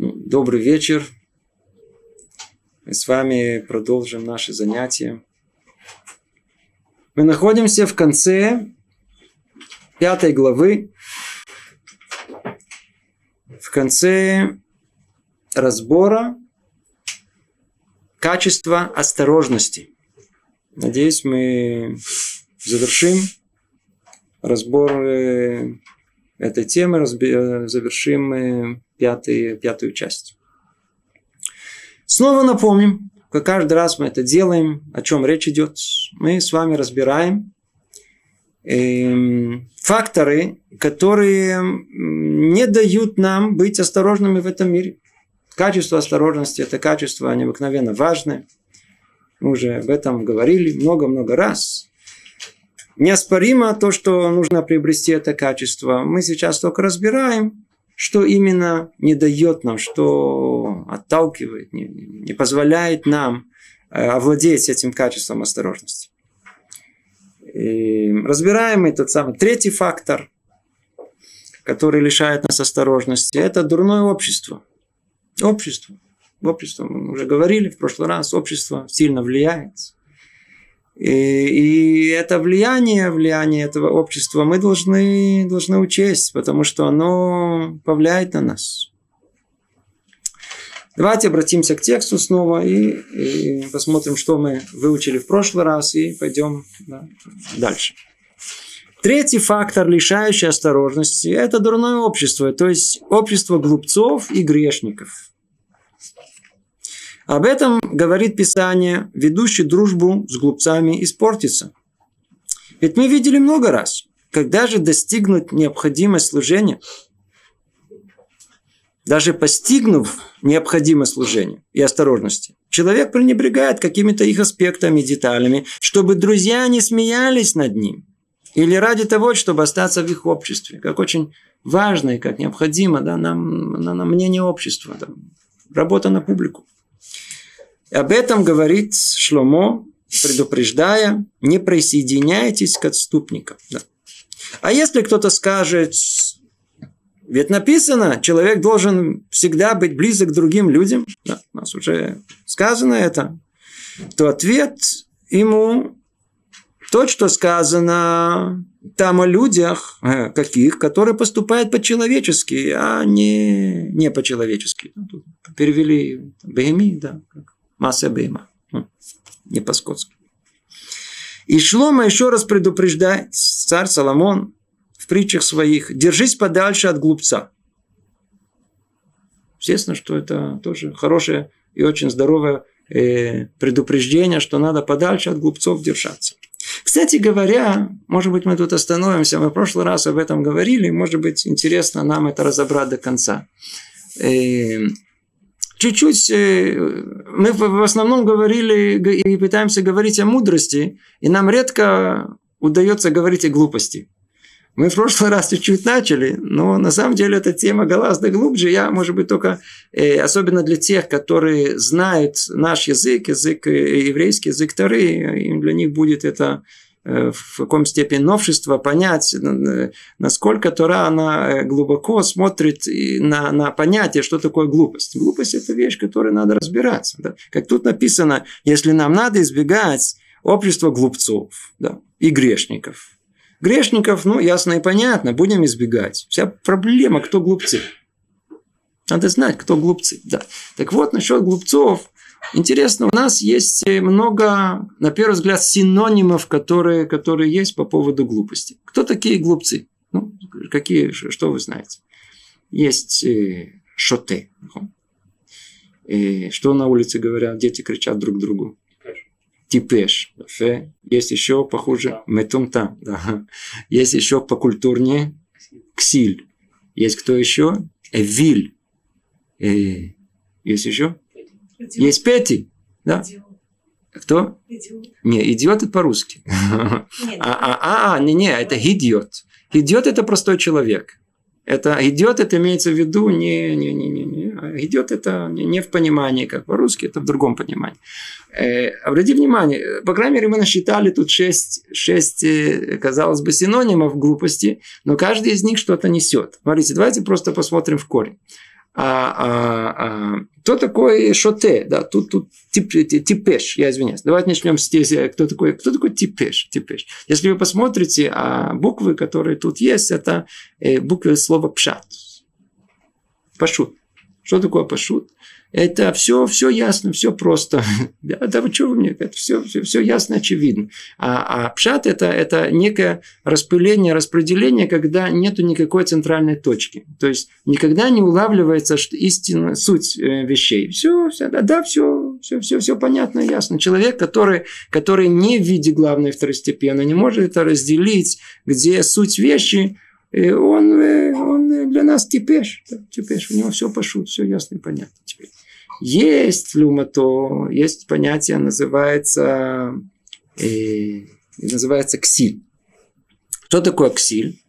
Ну, добрый вечер. Мы с вами продолжим наши занятия. Мы находимся в конце пятой главы, в конце разбора качества осторожности. Надеюсь, мы завершим разбор э, этой темы, завершим пятый, пятую часть. Снова напомним, как каждый раз мы это делаем, о чем речь идет. Мы с вами разбираем э, факторы, которые не дают нам быть осторожными в этом мире. Качество осторожности – это качество необыкновенно важное. Мы уже об этом говорили много-много раз. Неоспоримо то, что нужно приобрести это качество. Мы сейчас только разбираем, что именно не дает нам, что отталкивает, не, не позволяет нам э, овладеть этим качеством осторожности. И разбираем этот самый третий фактор, который лишает нас осторожности, это дурное общество. Общество. Общество, мы уже говорили в прошлый раз, общество сильно влияет. И, и это влияние, влияние этого общества мы должны, должны учесть, потому что оно повлияет на нас. Давайте обратимся к тексту снова и, и посмотрим, что мы выучили в прошлый раз, и пойдем да, дальше. Третий фактор, лишающий осторожности, это дурное общество, то есть общество глупцов и грешников. Об этом говорит Писание, ведущий дружбу с глупцами испортится. Ведь мы видели много раз, когда же достигнуть необходимость служения – даже постигнув необходимое служение и осторожности, человек пренебрегает какими-то их аспектами, деталями, чтобы друзья не смеялись над ним. Или ради того, чтобы остаться в их обществе. Как очень важно и как необходимо да, нам, на, на мнение общества. Да, работа на публику. И об этом говорит Шломо, предупреждая, не присоединяйтесь к отступникам. Да. А если кто-то скажет, ведь написано, человек должен всегда быть близок к другим людям. Да, у нас уже сказано это. То ответ ему тот, что сказано там о людях, э, каких, которые поступают по-человечески, а не, не по-человечески. Перевели бейми, да, масса бейма, ну, не по-скотски. И Шлома еще раз предупреждает, царь Соломон, притчах своих, держись подальше от глупца. Естественно, что это тоже хорошее и очень здоровое э, предупреждение, что надо подальше от глупцов держаться. Кстати говоря, может быть, мы тут остановимся, мы в прошлый раз об этом говорили, может быть, интересно нам это разобрать до конца. Чуть-чуть э, мы в основном говорили и пытаемся говорить о мудрости, и нам редко удается говорить о глупости. Мы в прошлый раз чуть-чуть начали, но на самом деле эта тема гораздо глубже. Я, может быть, только, э, особенно для тех, которые знают наш язык, язык э, еврейский, язык Тары, им для них будет это в каком степени новшество, понять, насколько Тора, она глубоко смотрит на, на понятие, что такое глупость. Глупость – это вещь, которой надо разбираться. Да? Как тут написано, если нам надо избегать общества глупцов да, и грешников – Грешников, ну, ясно и понятно, будем избегать. Вся проблема, кто глупцы. Надо знать, кто глупцы. Да. Так вот, насчет глупцов. Интересно, у нас есть много, на первый взгляд, синонимов, которые, которые есть по поводу глупости. Кто такие глупцы? Ну, какие, что вы знаете? Есть э, шоте. И что на улице говорят? Дети кричат друг другу типеш. Есть еще похуже метумта. Да. Есть еще покультурнее ксиль. Есть кто еще? Эвиль. Э, есть еще? Идиот. Есть Пети. Да? Кто? Идиот. Не, идиот это по-русски. А, а, а, не, не, это идиот. Идиот это простой человек. Это идет, это имеется в виду не, не, не, не, не. идет это не, не в понимании, как по-русски, это в другом понимании. Э, обрати внимание, по крайней мере, мы насчитали тут шесть, шесть, э, казалось бы, синонимов глупости, но каждый из них что-то несет. Смотрите, давайте просто посмотрим в корень. А, а, а, кто такой шоте? Да, тут, тут тип, типеш, я извиняюсь. Давайте начнем с тези, кто такой, кто такой типеш, типеш. Если вы посмотрите, а буквы, которые тут есть, это э, буквы слова пшат. Пашут. Что такое пашут? Это все, все ясно, все просто. Да, да вы что вы мне? Это все, все, все ясно, очевидно. А, а пшат это, это некое распыление, распределение, когда нету никакой центральной точки. То есть никогда не улавливается что истинная суть э, вещей. Все, все, да, да, все, все, все, все понятно, ясно. Человек, который, который не в виде главной второстепенной, не может это разделить, где суть вещи, он, э, он для нас типеш. Типеш. У него все пошут, все ясно и понятно теперь. Есть люмато, есть понятие, называется, э, называется ксиль. Что такое ксиль?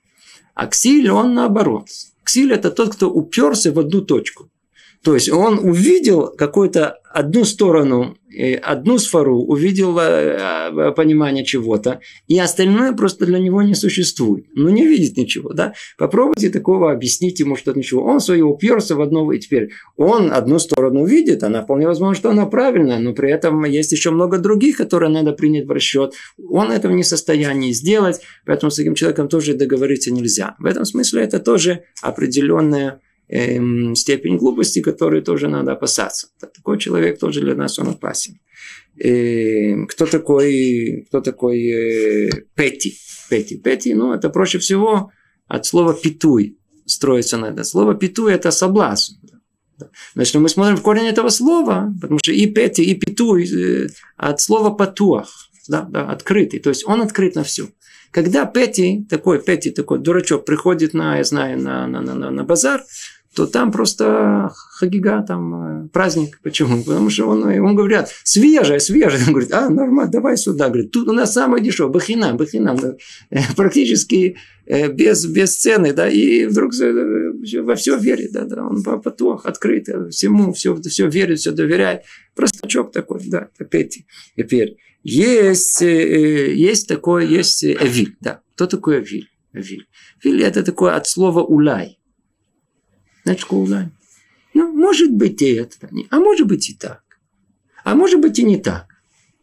А ксиль, он наоборот. Ксиль – это тот, кто уперся в одну точку. То есть он увидел какую-то одну сторону, одну сферу, увидел э, э, понимание чего-то, и остальное просто для него не существует. Ну, не видит ничего, да? Попробуйте такого объяснить ему, что ничего. Он свое уперся в одно, и теперь он одну сторону видит, она вполне возможно, что она правильная, но при этом есть еще много других, которые надо принять в расчет. Он этого не в состоянии сделать, поэтому с таким человеком тоже договориться нельзя. В этом смысле это тоже определенная эм, степень глупости, которой тоже надо опасаться. Такой человек тоже для нас он опасен. Э, кто такой, кто такой э, Пети? Пети. Пети, ну, это проще всего от слова «питуй» строится на это. Слово «питуй» – это соблазн. Значит, мы смотрим в корень этого слова, потому что и Пети, и Питуй э, от слова «патуах», да, да, открытый. То есть он открыт на все. Когда Пети, такой Пети, такой дурачок, приходит на, я знаю, на, на, на, на базар, то там просто хагига, там э, праздник. Почему? Потому что он, он говорят, свежая, свежая. Он говорит, а, нормально, давай сюда. Говорит, тут у нас самое дешевое, бахинам. Да. Э, практически э, без, без цены, да, и вдруг во все верит, да, да, он поток открыт, всему все, все верит, все доверяет. Простачок такой, да, опять. Теперь есть, есть такое, есть эвиль, да. Кто такой эвиль? Эвиль. Эвиль это такое от слова улай Значит, кулань. Ну, может быть и это, а может быть и так. А может быть и не так.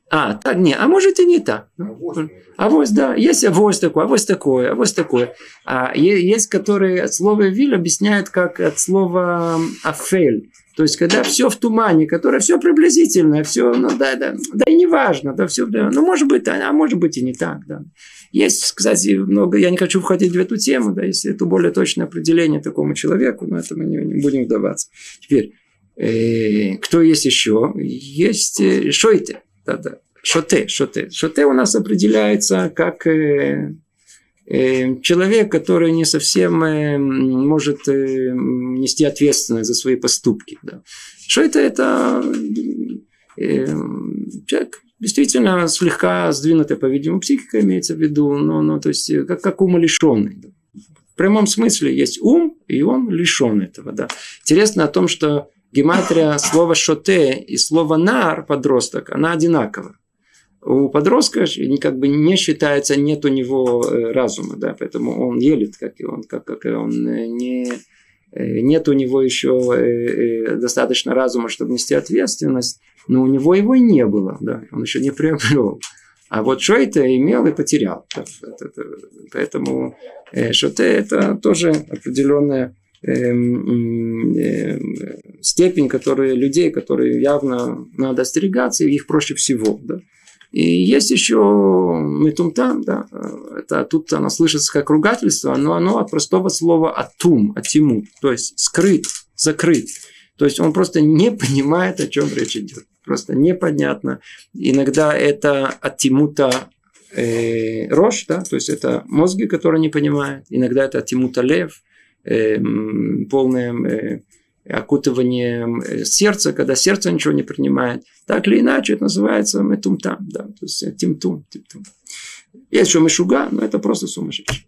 А, так, не, а может и не так. А вот, да, есть авось такое, авось такое, авось такое. А есть, которые от слова виль объясняют как от слова афель. То есть, когда все в тумане, которое все приблизительно, все, ну да, да, да и не важно, да, все, да, ну может быть, а, а может быть и не так, да. Есть, кстати, много, я не хочу входить в эту тему, да, если это более точное определение такому человеку, но это мы не, не будем вдаваться. Теперь, э, кто есть еще? Есть э, шойте, да, да, шоте, шоте. Шоте у нас определяется как э, э, человек, который не совсем э, может э, нести ответственность за свои поступки. Да. Это? Это э, человек действительно слегка сдвинутая, по-видимому, психика имеется в виду, но, но то есть как, как умалишенный. В прямом смысле есть ум, и он лишен этого. Да. Интересно о том, что гематрия слова шоте и слова нар, подросток, она одинакова у подростка как бы не считается, нет у него э, разума, да, поэтому он елит, как и он, как, как и он э, не, э, нет у него еще достаточно разума, чтобы нести ответственность, но у него его не было, да, он еще не приобрел. А вот это имел и потерял. Поэтому что-то это тоже определенная эм, эм, степень которые, людей, которые явно надо остерегаться, их проще всего. Да? И есть еще метумтам, да, это тут оно слышится как ругательство, но оно от простого слова атум, атиму, то есть скрыт, закрыт. То есть он просто не понимает, о чем речь идет. Просто непонятно. Иногда это атимута э, рожь, да, то есть это мозги, которые не понимают. Иногда это атимута лев, э, полное э, окутыванием э, сердца, когда сердце ничего не принимает. Так или иначе, это называется метумтам, да, то есть тимтум, тимтум. Есть еще мешуга, но это просто сумасшедший.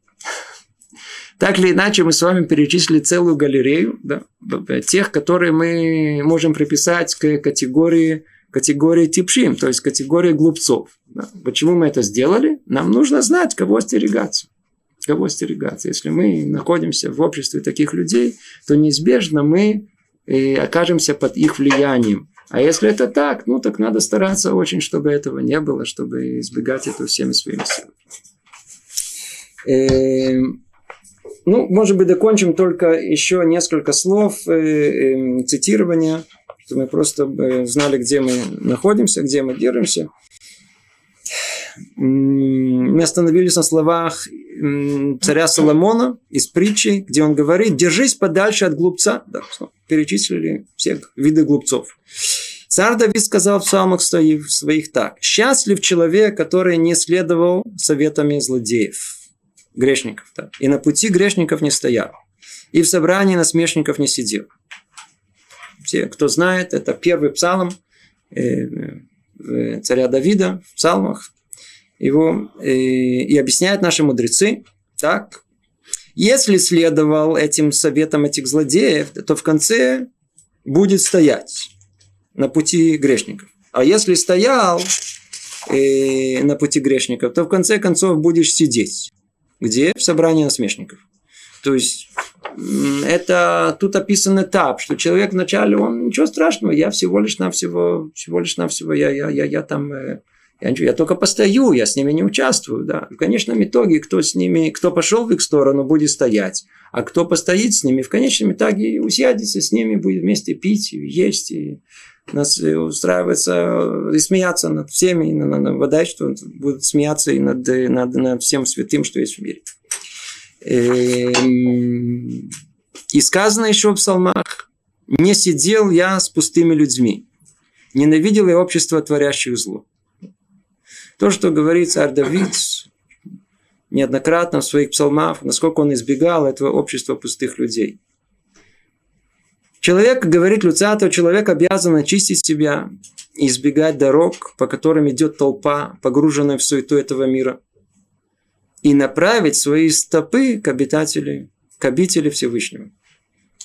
Так или иначе, мы с вами перечислили целую галерею да, тех, которые мы можем приписать к категории, категории типшим, то есть категории глупцов. Да. Почему мы это сделали? Нам нужно знать, кого остерегаться. Кого остерегаться. Если мы находимся в обществе таких людей, то неизбежно мы и окажемся под их влиянием. А если это так, ну так надо стараться очень, чтобы этого не было, чтобы избегать этого всеми своими силами. Эм, ну, может быть, докончим только еще несколько слов э, э, цитирования, чтобы мы просто э, знали, где мы находимся, где мы держимся. Мы остановились на словах царя Соломона из притчи, где он говорит, держись подальше от глупца. Да, перечислили всех виды глупцов. Царь Давид сказал в псалмах своих так. Счастлив человек, который не следовал советами злодеев грешников. Да. И на пути грешников не стоял. И в собрании насмешников не сидел. Все, кто знает, это первый псалом э, э, царя Давида в псалмах. Его э, и объясняют наши мудрецы так. Если следовал этим советам этих злодеев, то в конце будет стоять на пути грешников. А если стоял э, на пути грешников, то в конце концов будешь сидеть. Где? В собрании насмешников. То есть, это тут описан этап, что человек вначале, он ничего страшного, я всего лишь навсего, всего лишь навсего, я, я, я, я там, э, я, я только постою, я с ними не участвую, да. В конечном итоге, кто с ними, кто пошел в их сторону, будет стоять, а кто постоит с ними, в конечном итоге усядется с ними, будет вместе пить, и есть, и нас устраивается и смеяться над всеми, и вода, что будут смеяться и над, над, над всем святым, что есть в мире. Эм, и сказано еще в псалмах, не сидел я с пустыми людьми, ненавидел я общество творящих зло. То, что говорит царь Давид неоднократно в своих псалмах, насколько он избегал этого общества пустых людей – Человек, говорит Люцатов, человек обязан очистить себя избегать дорог, по которым идет толпа, погруженная в суету этого мира, и направить свои стопы к обитателю, к обители Всевышнего.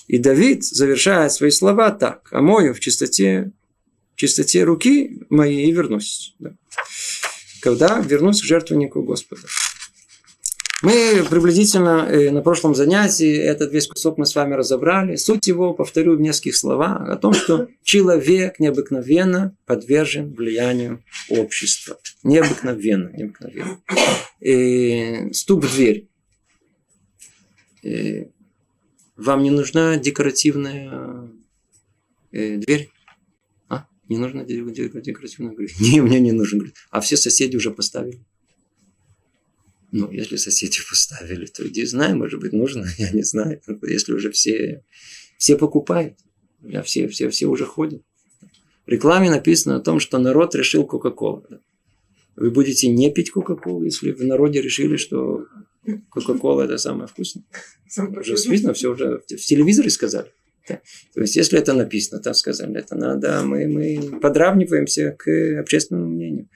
И Давид завершает свои слова так. «Омою в чистоте, в чистоте руки моей и вернусь». Да. Когда вернусь к жертвеннику Господа. Мы приблизительно э, на прошлом занятии этот весь кусок мы с вами разобрали. Суть его, повторю в нескольких словах, о том, что человек необыкновенно подвержен влиянию общества. Необыкновенно, необыкновенно. И стук в дверь. И вам не нужна декоративная э, дверь? А? Не нужна декоративная дверь? Не, мне не нужен. А все соседи уже поставили. Ну, если соседи поставили, то иди знай, может быть, нужно, я не знаю. Если уже все, все покупают, я все, все, все уже ходят. В рекламе написано о том, что народ решил Кока-Колу. Вы будете не пить Кока-Колу, если в народе решили, что Кока-Кола это самое вкусное. Уже видно, все уже в телевизоре сказали. Да. То есть, если это написано, там сказали, это надо, мы, мы подравниваемся к общественному мнению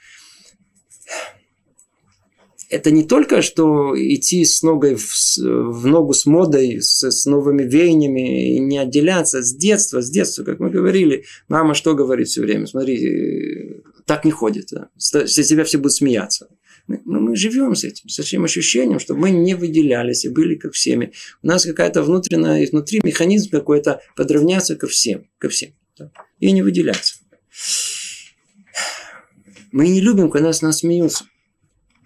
это не только, что идти с ногой в, в ногу с модой, с, с новыми веяниями и не отделяться с детства, с детства, как мы говорили. Мама что говорит все время? Смотри, так не ходит. Да? С тебя все будут смеяться. Мы, мы живем с этим, с этим ощущением, что мы не выделялись и были как всеми. У нас какая-то внутренняя, внутри механизм какой-то подравняться ко всем, ко всем. Да? И не выделяться. Мы не любим, когда с нас смеются.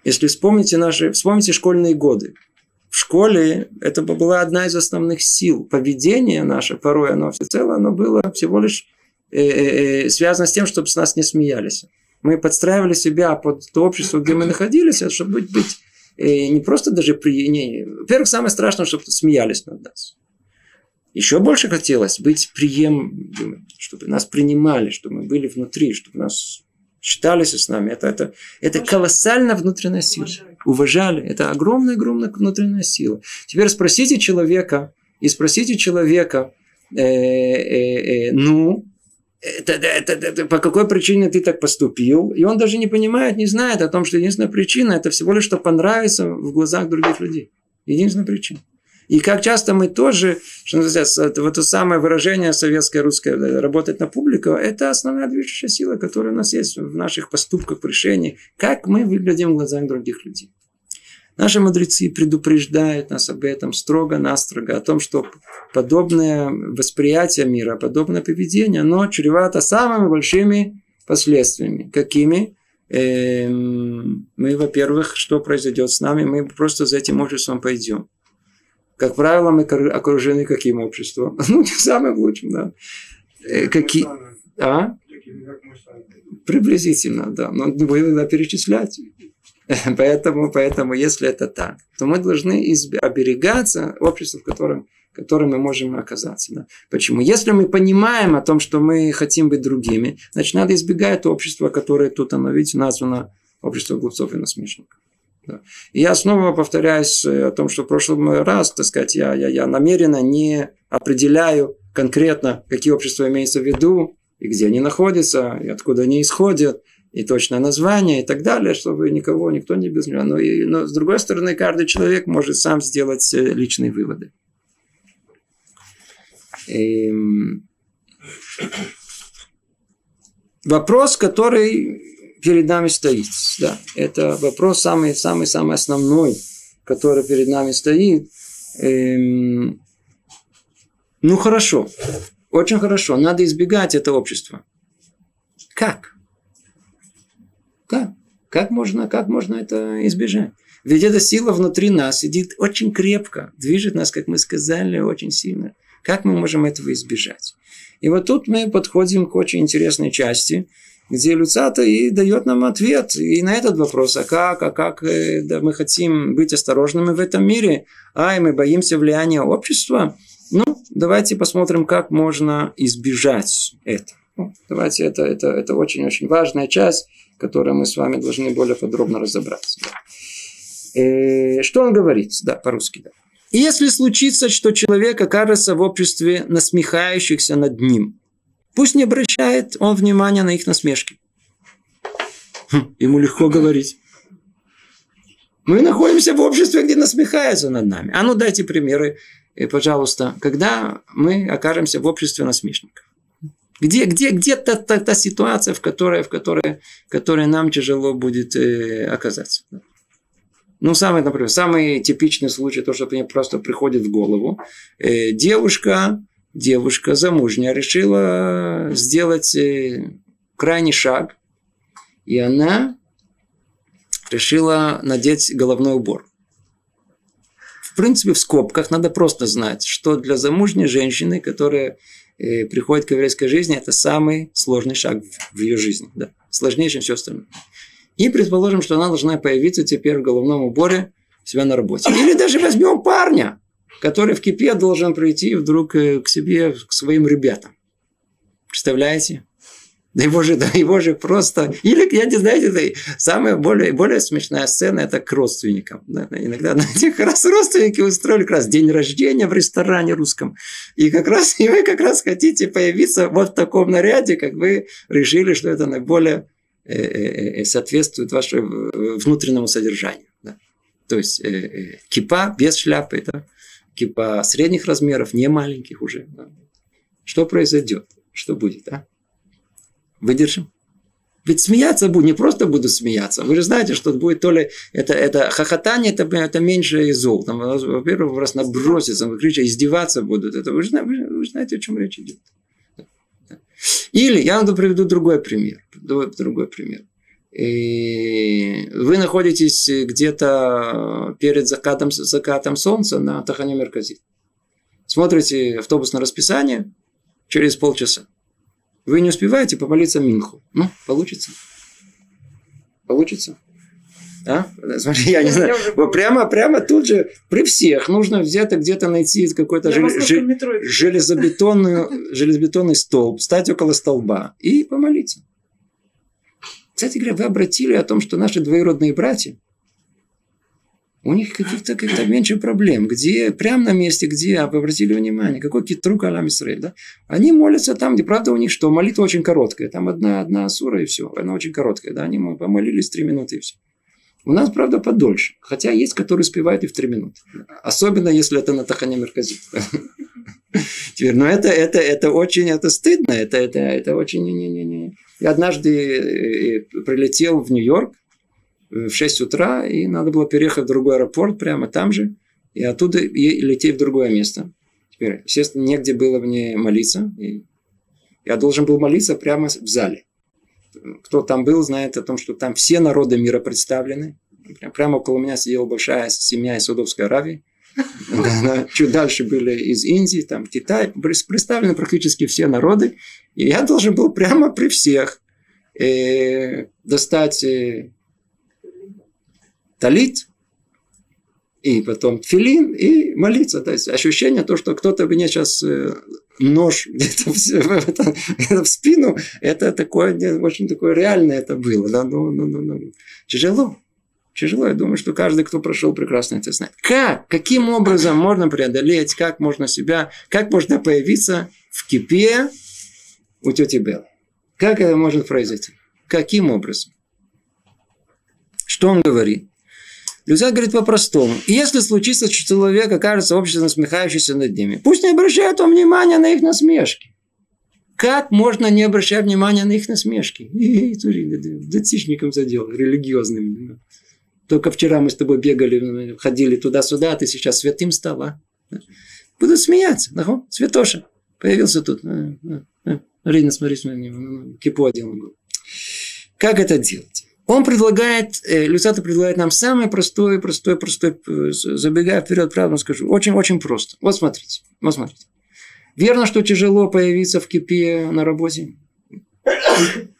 Если вспомните наши, вспомните школьные годы. В школе это была одна из основных сил. Поведение наше, порой оно всецело, оно было всего лишь э, э, э, связано с тем, чтобы с нас не смеялись. Мы подстраивали себя под то общество, где мы находились, а чтобы быть, быть э, не просто даже при... Не, во-первых, самое страшное, чтобы смеялись над нас. Еще больше хотелось быть приемлемым, чтобы нас принимали, чтобы мы были внутри, чтобы нас считались с нами. Это, это, это колоссальная внутренняя сила. Уважали. Это огромная-огромная внутренняя сила. Теперь спросите человека, и спросите человека, э, э, э, ну, это, это, это, это, по какой причине ты так поступил? И он даже не понимает, не знает о том, что единственная причина это всего лишь, что понравится в глазах других людей. Единственная причина. И как часто мы тоже, что называется, вот это самое выражение советское, русское, э, работать на публику, это основная движущая сила, которая у нас есть в наших поступках, в решениях, как мы выглядим в глазах других людей. Наши мудрецы предупреждают нас об этом строго-настрого, о том, что подобное восприятие мира, подобное поведение, оно чревато самыми большими последствиями. Какими? Эм, мы, во-первых, что произойдет с нами? Мы просто за этим обществом пойдем. Как правило, мы окружены каким обществом? Ну, не самым лучшим, да. Э, какие? А? Приблизительно, да. Но не будем перечислять. Поэтому, поэтому, если это так, то мы должны изб... оберегаться общества, в котором, в котором мы можем оказаться. Да? Почему? Если мы понимаем о том, что мы хотим быть другими, значит, надо избегать общества, которое тут, оно, видите, названо общество глупцов и насмешников. Да. И я снова повторяюсь э, о том, что в прошлый раз, так сказать, я, я, я намеренно не определяю конкретно, какие общества имеются в виду, и где они находятся, и откуда они исходят и точное название и так далее, чтобы никого, никто не без него. Но, и, но с другой стороны, каждый человек может сам сделать э, личные выводы. И... Эм, вопрос, который перед нами стоит, да, это вопрос самый, самый, самый основной, который перед нами стоит. Эм... Ну хорошо, очень хорошо, надо избегать это общество. Как? Как? Как можно, как можно это избежать? Ведь эта сила внутри нас сидит очень крепко, движет нас, как мы сказали, очень сильно. Как мы можем этого избежать? И вот тут мы подходим к очень интересной части, где Люцата и дает нам ответ и на этот вопрос, а как, а как э, да, мы хотим быть осторожными в этом мире, а и мы боимся влияния общества. Ну, давайте посмотрим, как можно избежать этого. Ну, давайте, это, это, это очень-очень важная часть которое мы с вами должны более подробно разобраться. Да. Э, что он говорит? Да, по-русски, да. Если случится, что человек окажется в обществе насмехающихся над ним, пусть не обращает он внимания на их насмешки. Хм, ему легко говорить. Мы находимся в обществе, где насмехаются над нами. А ну дайте примеры, пожалуйста, когда мы окажемся в обществе насмешников. Где, где, где та, та, та ситуация, в которой, в которой, в которой нам тяжело будет э, оказаться. Ну, самый, например, самый типичный случай, то, что мне просто приходит в голову. Э, девушка, девушка замужняя решила сделать э, крайний шаг, и она решила надеть головной убор. В принципе, в скобках надо просто знать, что для замужней женщины, которая э, приходит к еврейской жизни, это самый сложный шаг в ее жизни. Да. Сложнее, чем все остальное. И предположим, что она должна появиться теперь в головном уборе у себя на работе. Или даже возьмем парня, который в кипе должен прийти вдруг э, к себе, к своим ребятам. Представляете? Да его же, да его же просто... Или, я не знаю, это самая более, более смешная сцена – это к родственникам. Да, иногда на этих раз родственники устроили как раз день рождения в ресторане русском. И как раз и вы как раз хотите появиться вот в таком наряде, как вы решили, что это наиболее э, э, соответствует вашему внутреннему содержанию. То есть кипа без шляпы, да. Кипа средних размеров, не маленьких уже. Да. Что произойдет? Что будет? А? Выдержим? Ведь смеяться буду, не просто буду смеяться. Вы же знаете, что будет то ли это, это хохотание, это, это меньше зол. Там, во-первых, раз наброситься, крича, издеваться будут. Это, вы, же, вы, вы знаете, о чем речь идет. Или я вам приведу другой пример. Другой пример. И вы находитесь где-то перед закатом, закатом солнца на Тахане Меркази. Смотрите автобусное расписание через полчаса. Вы не успеваете помолиться Минху. Ну, получится. Получится. А? Смотри, я не знаю. Вот прямо, прямо тут же при всех нужно где-то где-то найти какой-то жел... железобетонный, железобетонный столб, стать около столба и помолиться. Кстати говоря, вы обратили о том, что наши двоюродные братья, у них каких-то как меньше проблем. Где, прямо на месте, где, а вы обратили внимание, какой китрук Алам Исраиль, да? Они молятся там, где, правда, у них что? Молитва очень короткая. Там одна, одна сура и все. Она очень короткая, да? Они помолились три минуты и все. У нас, правда, подольше. Хотя есть, которые успевают и в три минуты. Особенно, если это на Тахане Мерказит. Теперь, но это, это, это очень это стыдно. Это, это, это очень... Не, не, не. Я однажды э, прилетел в Нью-Йорк, в 6 утра, и надо было переехать в другой аэропорт прямо там же, и оттуда лететь в другое место. Теперь, естественно, негде было мне молиться, и я должен был молиться прямо в зале. Кто там был, знает о том, что там все народы мира представлены. Прямо около меня сидела большая семья из Саудовской Аравии. Чуть дальше были из Индии, там Китай. Представлены практически все народы. И я должен был прямо при всех э, достать э, талит, и потом филин, и молиться. То есть ощущение то, что кто-то мне сейчас э, нож где-то в, в, в спину, это такое, очень такое реальное это было. Да? Ну, ну, ну, ну. Тяжело. Тяжело. Я думаю, что каждый, кто прошел, прекрасно это знает. Как? Каким образом можно преодолеть? Как можно себя? Как можно появиться в кипе у тети Беллы? Как это может произойти? Каким образом? Что он говорит? Люся говорит по-простому. Если случится, что человек окажется общественно насмехающийся над ними, пусть не обращают он внимания на их насмешки. Как можно не обращать внимания на их насмешки? И, датичником задел, религиозным. Только вчера мы с тобой бегали, ходили туда-сюда, а ты сейчас святым стала. Будут смеяться. Ага, святоша. Появился тут. Рина, смотри, смотри, кипу одел. Как это делать? Он предлагает, э, Люцата предлагает нам самое простое, простое, простое, э, забегая вперед, правда скажу, очень-очень просто. Вот смотрите, вот смотрите. Верно, что тяжело появиться в кипе на работе?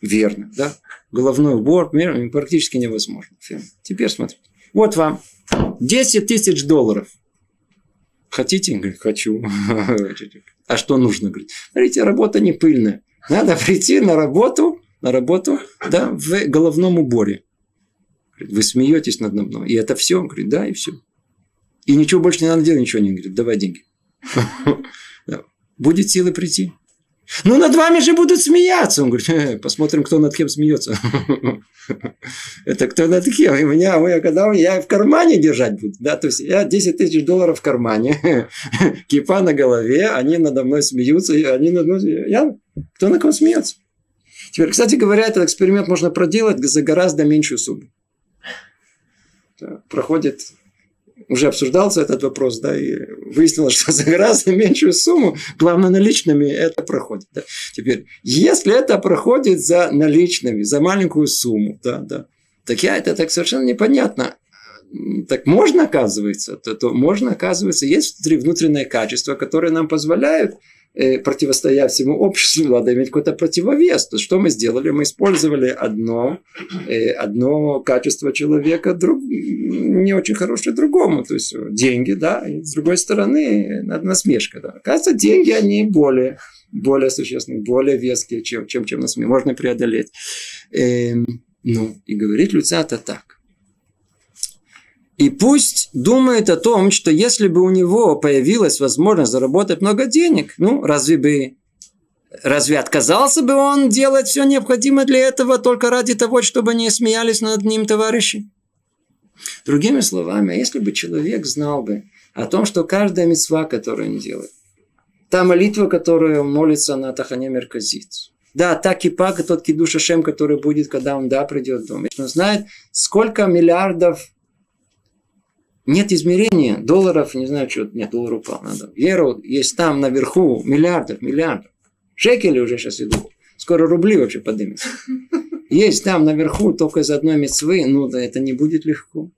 Верно, да? Головной убор практически невозможно. Теперь смотрите. Вот вам 10 тысяч долларов. Хотите? Говорит, хочу. А что нужно? Говорит, смотрите, работа не пыльная. Надо прийти на работу на работу, да, в головном уборе. Вы смеетесь над мной. И это все? Говорит, да, и все. И ничего больше не надо делать, ничего не говорит, давай деньги. Будет силы прийти. Ну, над вами же будут смеяться. Он говорит, э, посмотрим, кто над кем смеется. Это кто над кем? И меня, я, когда я в кармане держать буду. Да? То есть, я 10 тысяч долларов в кармане, кипа на голове, они надо мной смеются, они над мной... Я... Кто на ком смеется? Теперь, кстати говоря, этот эксперимент можно проделать за гораздо меньшую сумму. Проходит уже обсуждался этот вопрос, да, и выяснилось, что за гораздо меньшую сумму, главное, наличными это проходит. Да. Теперь, если это проходит за наличными, за маленькую сумму, да, да, так я это так совершенно непонятно. Так можно, оказывается, то, то можно, оказывается, есть внутри внутреннее качество, которое нам позволяет Э, противостоять всему обществу, надо иметь какой-то противовес. То, что мы сделали? Мы использовали одно, э, одно качество человека, друг, не очень хорошее другому. То есть деньги, да, и с другой стороны насмешка. Да. Оказывается, деньги, они более, более существенные, более веские, чем, чем, чем насмешка. Можно преодолеть. Эм, ну, и говорит Люцата так. И пусть думает о том, что если бы у него появилась возможность заработать много денег, ну, разве бы Разве отказался бы он делать все необходимое для этого только ради того, чтобы не смеялись над ним товарищи? Другими словами, если бы человек знал бы о том, что каждая мецва, которую он делает, та молитва, которую он молится на Тахане Мерказит, да, та кипа, тот кидуш Шем, который будет, когда он, да, придет в дом. Он знает, сколько миллиардов нет измерения долларов, не знаю, что, нет, доллар упал, надо. Евро есть там наверху миллиардов, миллиардов. Шекели уже сейчас идут. Скоро рубли вообще поднимутся. Есть там наверху только из одной мецвы, ну да, это не будет легко.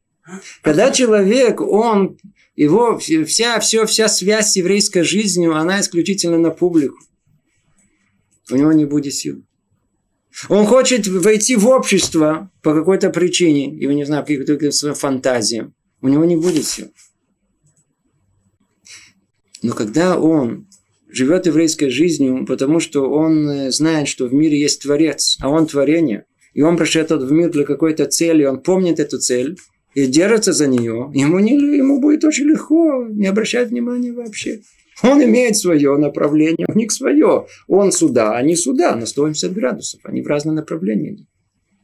Когда человек, он, его вся, все, вся связь с еврейской жизнью, она исключительно на публику. У него не будет сил. Он хочет войти в общество по какой-то причине, его не знаю, по каким-то фантазиям у него не будет сил. Но когда он живет еврейской жизнью, потому что он э, знает, что в мире есть Творец, а он творение, и он пришел в мир для какой-то цели, он помнит эту цель и держится за нее, ему, не, ему будет очень легко не обращать внимания вообще. Он имеет свое направление, у них свое. Он сюда, а не сюда, на 180 градусов. Они в разные направления.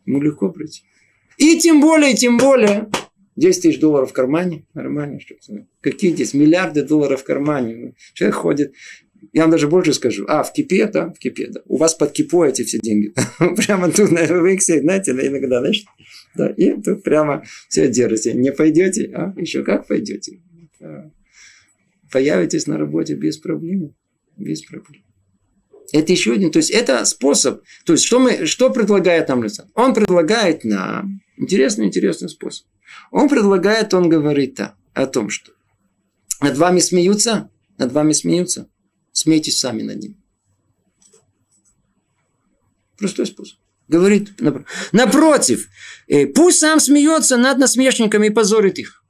Ему легко прийти. И тем более, тем более, 10 тысяч долларов в кармане, нормально. Что Какие здесь миллиарды долларов в кармане? Человек ходит, Я вам даже больше скажу. А, в кипе, да, в кипе, да. У вас под кипо эти все деньги. Прямо тут на Виксе, знаете, иногда, знаешь, да, и тут прямо все держите. Не пойдете, а еще как пойдете. Появитесь на работе без проблем. Без проблем. Это еще один, то есть это способ. То есть что, мы, что предлагает нам Люцан? Он предлагает нам интересный, интересный способ. Он предлагает, он говорит -то о том, что над вами смеются, над вами смеются, смейтесь сами над ним. Простой способ. Говорит, напротив, э, пусть сам смеется над насмешниками и позорит их.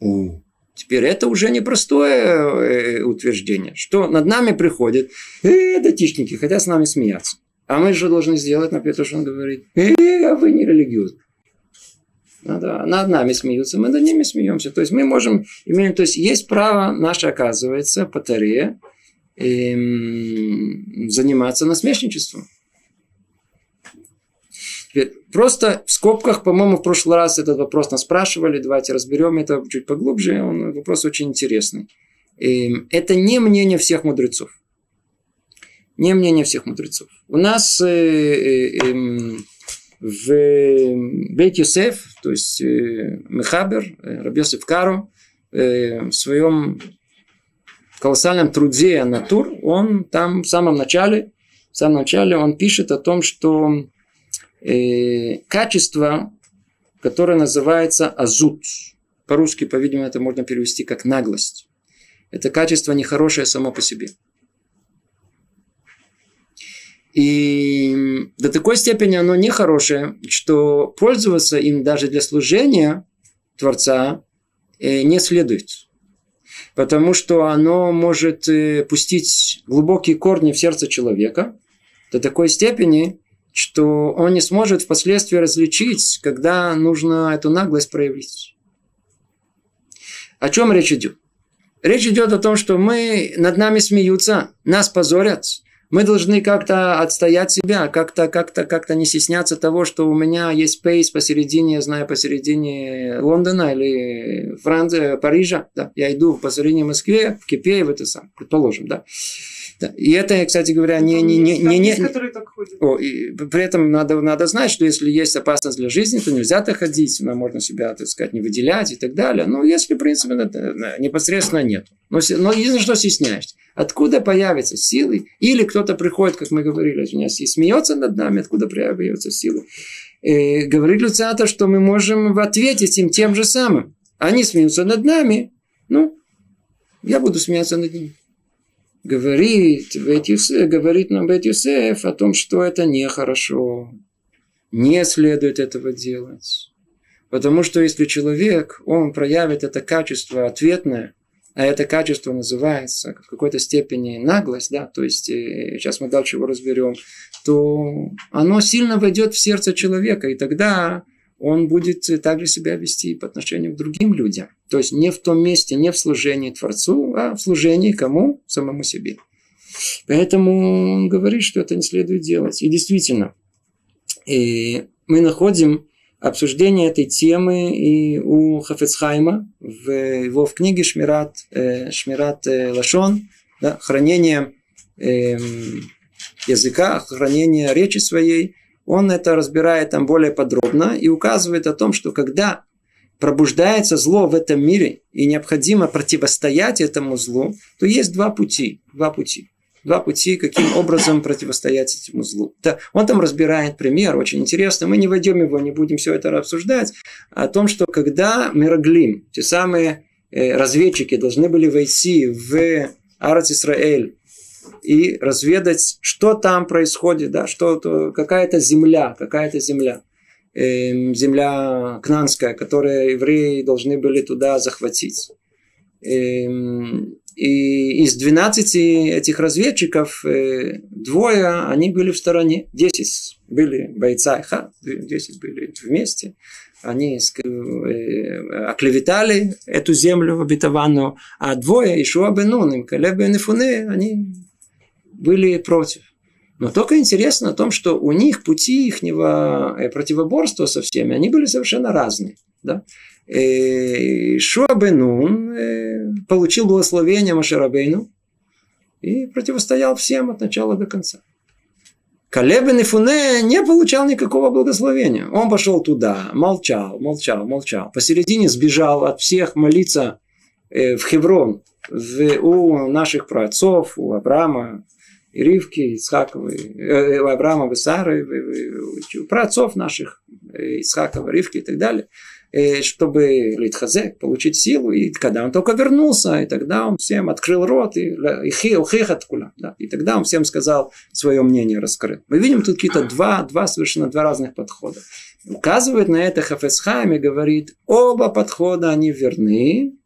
О, теперь это уже непростое э, утверждение, что над нами приходят э, датишники, хотят с нами смеяться. А мы же должны сделать, например, то, что он говорит. Э, а вы не религиозны. Надо, над нами смеются, мы над ними смеемся. То есть мы можем, имеем, то есть есть право наше, оказывается, по Таре, эм, заниматься насмешничеством. Теперь, просто в скобках, по-моему, в прошлый раз этот вопрос нас спрашивали, давайте разберем это чуть поглубже, он вопрос очень интересный. Эм, это не мнение всех мудрецов. Не мнение всех мудрецов. У нас э, э, э, в Бейт Юсеф, то есть э, Мехабер, э, Рабьосиф Каро, э, в своем колоссальном труде «Натур», он там в самом начале, в самом начале он пишет о том, что качество, которое называется азут, по-русски, по-видимому, это можно перевести как наглость. Это качество нехорошее само по себе – и до такой степени оно нехорошее, что пользоваться им даже для служения Творца э, не следует. Потому что оно может э, пустить глубокие корни в сердце человека до такой степени, что он не сможет впоследствии различить, когда нужно эту наглость проявить. О чем речь идет? Речь идет о том, что мы над нами смеются, нас позорят, мы должны как-то отстоять себя, как-то, как-то, как-то не стесняться того, что у меня есть пейс посередине, я знаю, посередине Лондона или Франции, Парижа. Да, я иду посередине Москве, в Кипе, в это сам, предположим, да. Да. И это, кстати говоря, не... не, не, не, не, О, и при этом надо, надо знать, что если есть опасность для жизни, то нельзя так ходить, но можно себя, так сказать, не выделять и так далее. Но если, в принципе, непосредственно нет. Но, но единственное, что стесняешься. Откуда появятся силы? Или кто-то приходит, как мы говорили, извиняюсь, и смеется над нами, откуда появятся силы? И говорит Люциатор, что мы можем ответить им тем же самым. Они смеются над нами, ну, я буду смеяться над ними говорит, Бет Юсеф, говорит нам Бет Юсеф о том, что это нехорошо. Не следует этого делать. Потому что если человек, он проявит это качество ответное, а это качество называется в какой-то степени наглость, да, то есть э, сейчас мы дальше его разберем, то оно сильно войдет в сердце человека, и тогда он будет также себя вести по отношению к другим людям. То есть не в том месте, не в служении Творцу, а в служении кому? Самому себе. Поэтому он говорит, что это не следует делать. И действительно, и мы находим обсуждение этой темы и у Хафецхайма в его в книге Шмират, э, Шмират э, Лашон, да, хранение э, языка, хранение речи своей – он это разбирает там более подробно и указывает о том, что когда пробуждается зло в этом мире и необходимо противостоять этому злу, то есть два пути. Два пути. Два пути, каким образом противостоять этому злу. Он там разбирает пример, очень интересно. Мы не войдем его, не будем все это обсуждать. О том, что когда Мироглим, те самые э, разведчики, должны были войти в Арат Исраэль и разведать, что там происходит, да, что то, какая-то земля, какая-то земля, э, земля кнанская, которую евреи должны были туда захватить. Э, и из 12 этих разведчиков э, двое, они были в стороне, 10 были бойца Ха, 10 были вместе. Они э, оклеветали эту землю обетованную, а двое, Ишуа бен Нун и Калеб бен они были против. Но только интересно о том, что у них пути их э, противоборства со всеми, они были совершенно разные. Да? Э, Шуабенун э, получил благословение Машарабейну, и противостоял всем от начала до конца. Калеб и Фуне не получал никакого благословения. Он пошел туда, молчал, молчал, молчал. Посередине сбежал от всех молиться в Хеврон, в, у наших праотцов, у Авраама, и Ривки, Ицхакова, э, у Авраама, и Сары, у праотцов наших, э, Ицхакова, Ривки и так далее. Э, чтобы Литхазек получить силу, и когда он только вернулся, и тогда он всем открыл рот, и, и откуда, да, и тогда он всем сказал свое мнение, раскрыл. Мы видим тут какие-то два, два совершенно два разных подхода. Указывает на это Хафесхайм и говорит, оба подхода, они верны,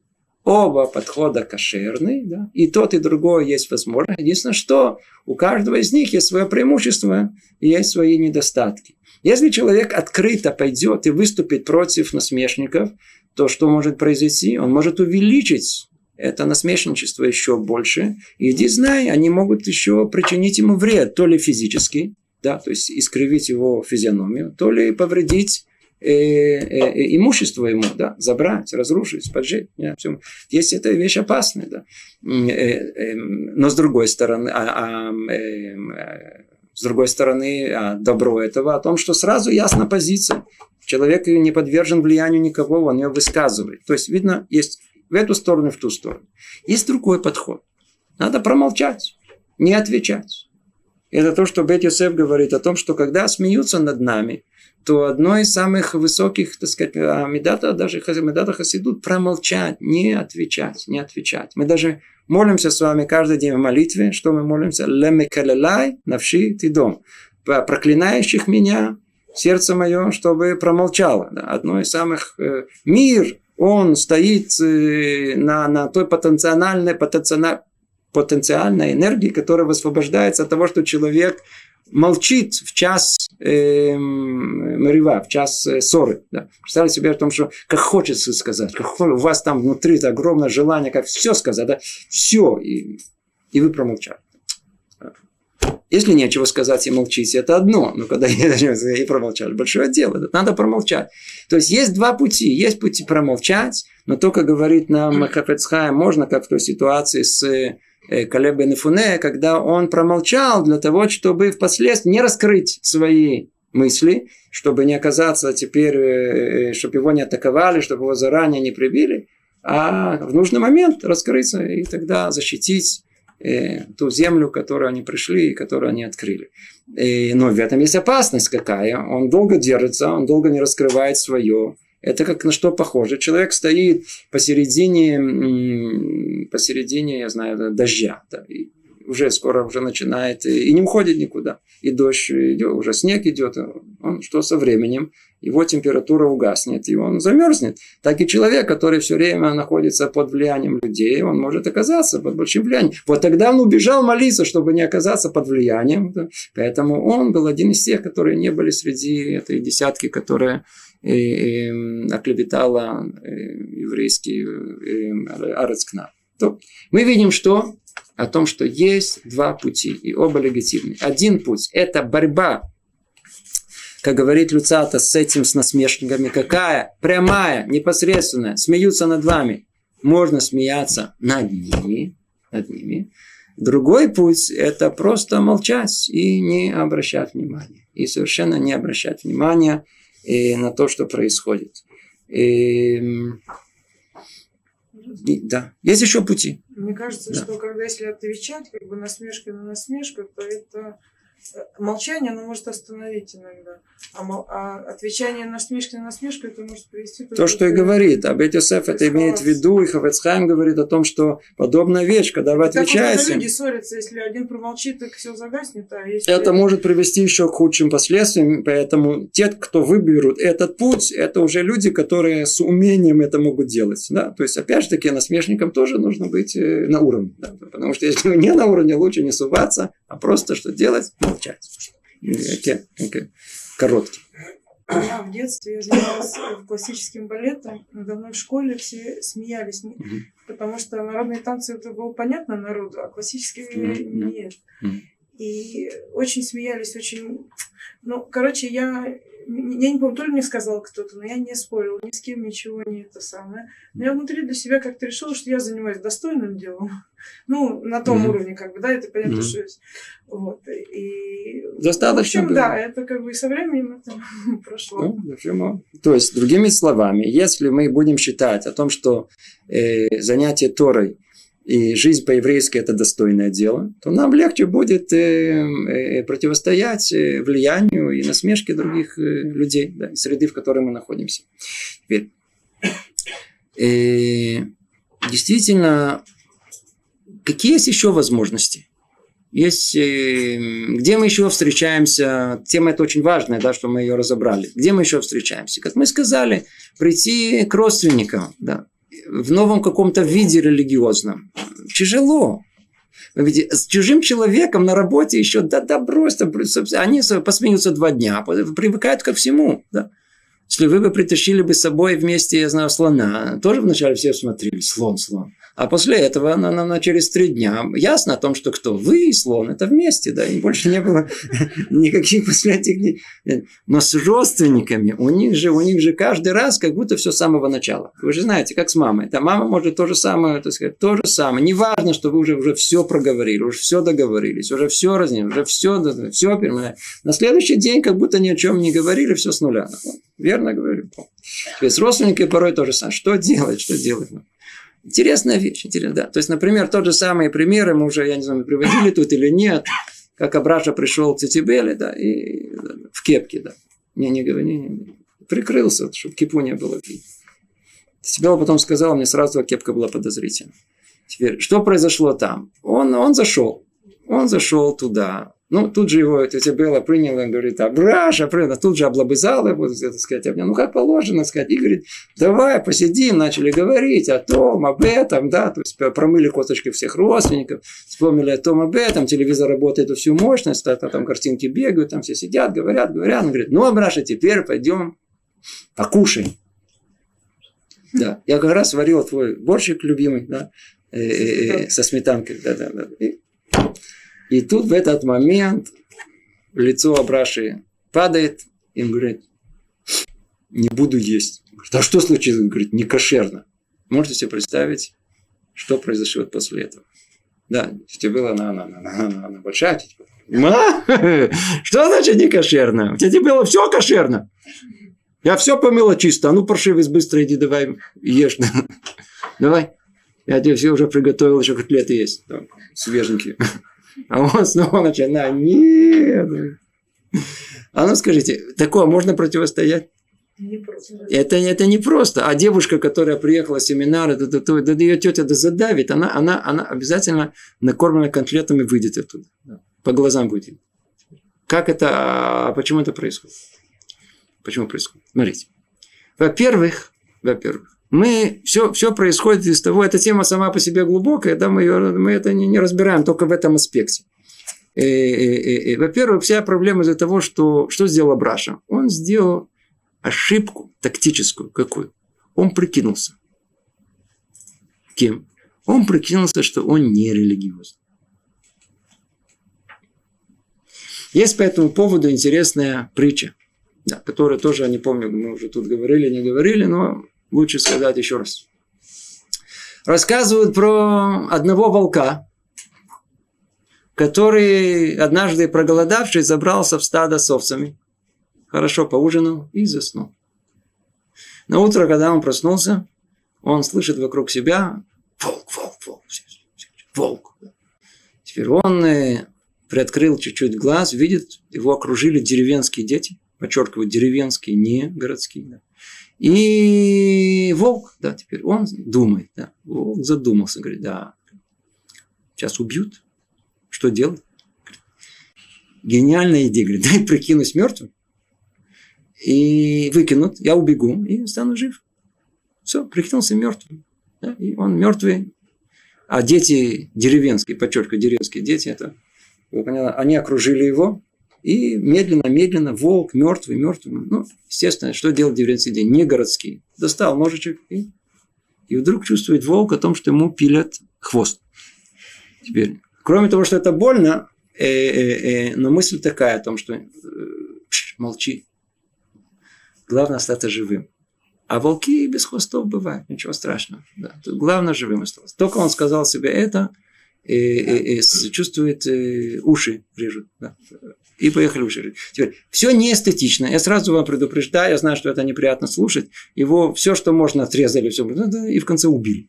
оба подхода кошерны, да, и тот, и другой есть возможность. Единственное, что у каждого из них есть свое преимущество и есть свои недостатки. Если человек открыто пойдет и выступит против насмешников, то что может произойти? Он может увеличить это насмешничество еще больше. И иди знай, они могут еще причинить ему вред, то ли физический, да, то есть искривить его физиономию, то ли повредить имущество ему, да, забрать, разрушить, поджечь. Yeah, все. Есть эта вещь опасная, да. Э, э, но с другой стороны, а, а, э, с другой стороны, а, добро этого о том, что сразу ясна позиция. Человек не подвержен влиянию никого, он ее высказывает. То есть, видно, есть в эту сторону и в ту сторону. Есть другой подход. Надо промолчать, не отвечать. Это то, что Бет Йосеф говорит о том, что когда смеются над нами, то одно из самых высоких, так сказать, Амидата, даже Медата Хасидут, промолчать, не отвечать, не отвечать. Мы даже молимся с вами каждый день в молитве, что мы молимся? Лемекалелай навши тидом. Проклинающих меня, сердце мое, чтобы промолчало. Одно из самых... Э, мир, он стоит э, на, на той потенциальной, потенциальной, потенциальной энергии, которая высвобождается от того, что человек молчит в час э, в час э, ссоры. Да. Представьте себе о том, что как хочется сказать, как у вас там внутри это огромное желание, как все сказать, да, все, и, и вы промолчали. Если нечего сказать и молчите, это одно. Но когда и промолчали, большое дело. Да, надо промолчать. То есть есть два пути. Есть пути промолчать, но только говорит нам Хафецхай, можно, как в той ситуации с Э, Калеб бен Ифуне, когда он промолчал для того, чтобы впоследствии не раскрыть свои мысли, чтобы не оказаться теперь, э, э, чтобы его не атаковали, чтобы его заранее не прибили, а в нужный момент раскрыться и тогда защитить ту землю, к которой они пришли и которую они открыли. И, но в этом есть опасность какая. Он долго держится, он долго не раскрывает свое. Это как на что похоже. Человек стоит посередине, посередине, я знаю, дождя. Да, и уже скоро уже начинает, и не уходит никуда. И дождь идет, уже снег идет. Он что со временем? Его температура угаснет, и он замерзнет. Так и человек, который все время находится под влиянием людей, он может оказаться под большим влиянием. Вот тогда он убежал молиться, чтобы не оказаться под влиянием. Поэтому он был один из тех, которые не были среди этой десятки, которые оклеветала еврейский Арецкна. То мы видим, что о том, что есть два пути, и оба легитимны. Один путь – это борьба, как говорит Люцата, с этим, с насмешниками. Какая? Прямая, непосредственная. Смеются над вами. Можно смеяться над ними, над ними. Другой путь – это просто молчать и не обращать внимания. И совершенно не обращать внимания – и на то, что происходит. И, и, да, есть еще пути. Мне кажется, да. что когда если отвечать как бы насмешка на насмешку, то это молчание, оно может остановить иногда. А, мол, а отвечание на насмешки на насмешку, это может привести... То, что и говорит. Об Йосеф это имеет в виду, и Хафецхайм говорит о том, что подобная вещь, когда вы отвечаете... Так люди ссорятся, если один промолчит, так все загаснет. А если... Это может привести еще к худшим последствиям, поэтому те, кто выберут этот путь, это уже люди, которые с умением это могут делать. Да? То есть, опять же таки, насмешникам тоже нужно быть э, на уровне. Да? Потому что если вы не на уровне, лучше не суваться, а просто что делать? Молчать. Короткий. Я в детстве я занималась классическим балетом. Надо мной в школе все смеялись. Угу. Потому что народные танцы это было понятно народу, а классические угу. нет. Угу. И очень смеялись, очень... Ну, короче, я я не помню, то ли мне сказал кто-то, но я не спорил ни с кем, ничего не это самое. Но я внутри для себя как-то решила, что я занимаюсь достойным делом. Ну, на том mm-hmm. уровне, как бы, да, это понятно, mm-hmm. что есть. Вот. И... Достаточно. В общем, да, это как бы и со временем это прошло. Ну, То есть, другими словами, если мы будем считать о том, что э, занятие Торой и жизнь по-еврейски это достойное дело, то нам легче будет э, э, противостоять э, влиянию и насмешке других людей, да, среды, в которой мы находимся. Теперь, э, действительно, какие есть еще возможности? Есть, где мы еще встречаемся, тема это очень важная, да, что мы ее разобрали. Где мы еще встречаемся? Как мы сказали, прийти к родственникам, да, в новом каком-то виде религиозном. Тяжело. Ведь с чужим человеком на работе еще, да, да, просто, они посмеются два дня, привыкают ко всему. Да. Если вы бы притащили бы с собой вместе, я знаю, слона, тоже вначале все смотрели, слон, слон. А после этого на, на, на через три дня ясно о том, что кто вы и слон, это вместе, да, и больше не было никаких после этих Но с родственниками у них же, у них же каждый раз как будто все с самого начала. Вы же знаете, как с мамой. Да, мама может то же самое, так сказать, то же самое. Неважно, что вы уже, уже все проговорили, уже все договорились, уже все разнили, уже все, все На следующий день как будто ни о чем не говорили, все с нуля. Верно говорю. То есть родственники порой то же самое. Что делать, что делать? Интересная вещь, интересно, да. То есть, например, тот же самые примеры мы уже, я не знаю, приводили тут или нет, как Абраша пришел к Тетибеле, да, и в кепке, да. Не, не говори, не, не, прикрылся, чтобы кипу не было видно. Тетибел потом сказал, мне сразу кепка была подозрительна. Теперь, что произошло там? Он, он зашел, он зашел туда, ну, тут же его тетя Белла приняла, говорит, а Браша приняла, тут же облобызала его, так сказать, об ну, как положено, сказать, и говорит, давай посидим, начали говорить о том, об этом, да, то есть промыли косточки всех родственников, вспомнили о том, об этом, телевизор работает во всю мощность, а там картинки бегают, там все сидят, говорят, говорят, он говорит, ну, а Браша, теперь пойдем покушаем. Да, я как раз варил твой борщик любимый, да, э, э, э, со сметанкой, да, да, да. И тут в этот момент лицо Абраши падает, и он говорит, не буду есть. Говорит, а что случилось? Он говорит, не кошерно. Можете себе представить, что произойдет после этого? Да, тетя была, она, она, она, она, она большая Ма? Что значит не кошерно? У тебя было все кошерно. Я все помыла чисто. А ну, паршивец, быстро иди, давай ешь. Давай. Я тебе все уже приготовил, еще котлеты есть. Там, свеженькие. А он снова начинает, нет. А ну скажите, такое можно противостоять? Это, это не просто. А девушка, которая приехала с семинара, да, да, да, да, ее тетя да задавит, она, она, она обязательно накормлена конфетами выйдет оттуда. По глазам будет. Как это, а почему это происходит? Почему происходит? Смотрите. Во-первых, во-первых, мы, все, все происходит из того, эта тема сама по себе глубокая, да, мы, ее, мы это не, не разбираем только в этом аспекте. Э, э, э, во-первых, вся проблема из-за того, что, что сделал Браша. Он сделал ошибку тактическую какую? Он прикинулся. Кем? Он прикинулся, что он не религиозный. Есть по этому поводу интересная притча, да, которая тоже, я не помню, мы уже тут говорили, не говорили, но лучше сказать еще раз. Рассказывают про одного волка, который однажды проголодавший забрался в стадо с овцами. Хорошо поужинал и заснул. На утро, когда он проснулся, он слышит вокруг себя волк, волк, волк, волк. Теперь он э, приоткрыл чуть-чуть глаз, видит, его окружили деревенские дети, подчеркиваю, деревенские, не городские. И волк, да, теперь он думает, да, волк задумался, говорит, да, сейчас убьют, что делать? Гениальная идея, говорит, дай прикинусь мертвым, и выкинут, я убегу и стану жив. Все, прикинулся мертвым. Да, и он мертвый. А дети деревенские, подчеркиваю, деревенские дети, это, вы поняли, они окружили его, и медленно-медленно волк, мертвый, мертвый. Ну, естественно, что делать день? Не городский. Достал ножичек и, и вдруг чувствует волк о том, что ему пилят хвост. Теперь, кроме того, что это больно, э, э, э, но мысль такая о том, что э, молчи, Главное остаться живым. А волки без хвостов бывают, ничего страшного. Да. Тут главное живым остался. Только он сказал себе это, и, и, и чувствует и, уши режут. Да. И поехали уши. Теперь, все не эстетично. Я сразу вам предупреждаю, я знаю, что это неприятно слушать. Его все, что можно, отрезали, все, и в конце убили.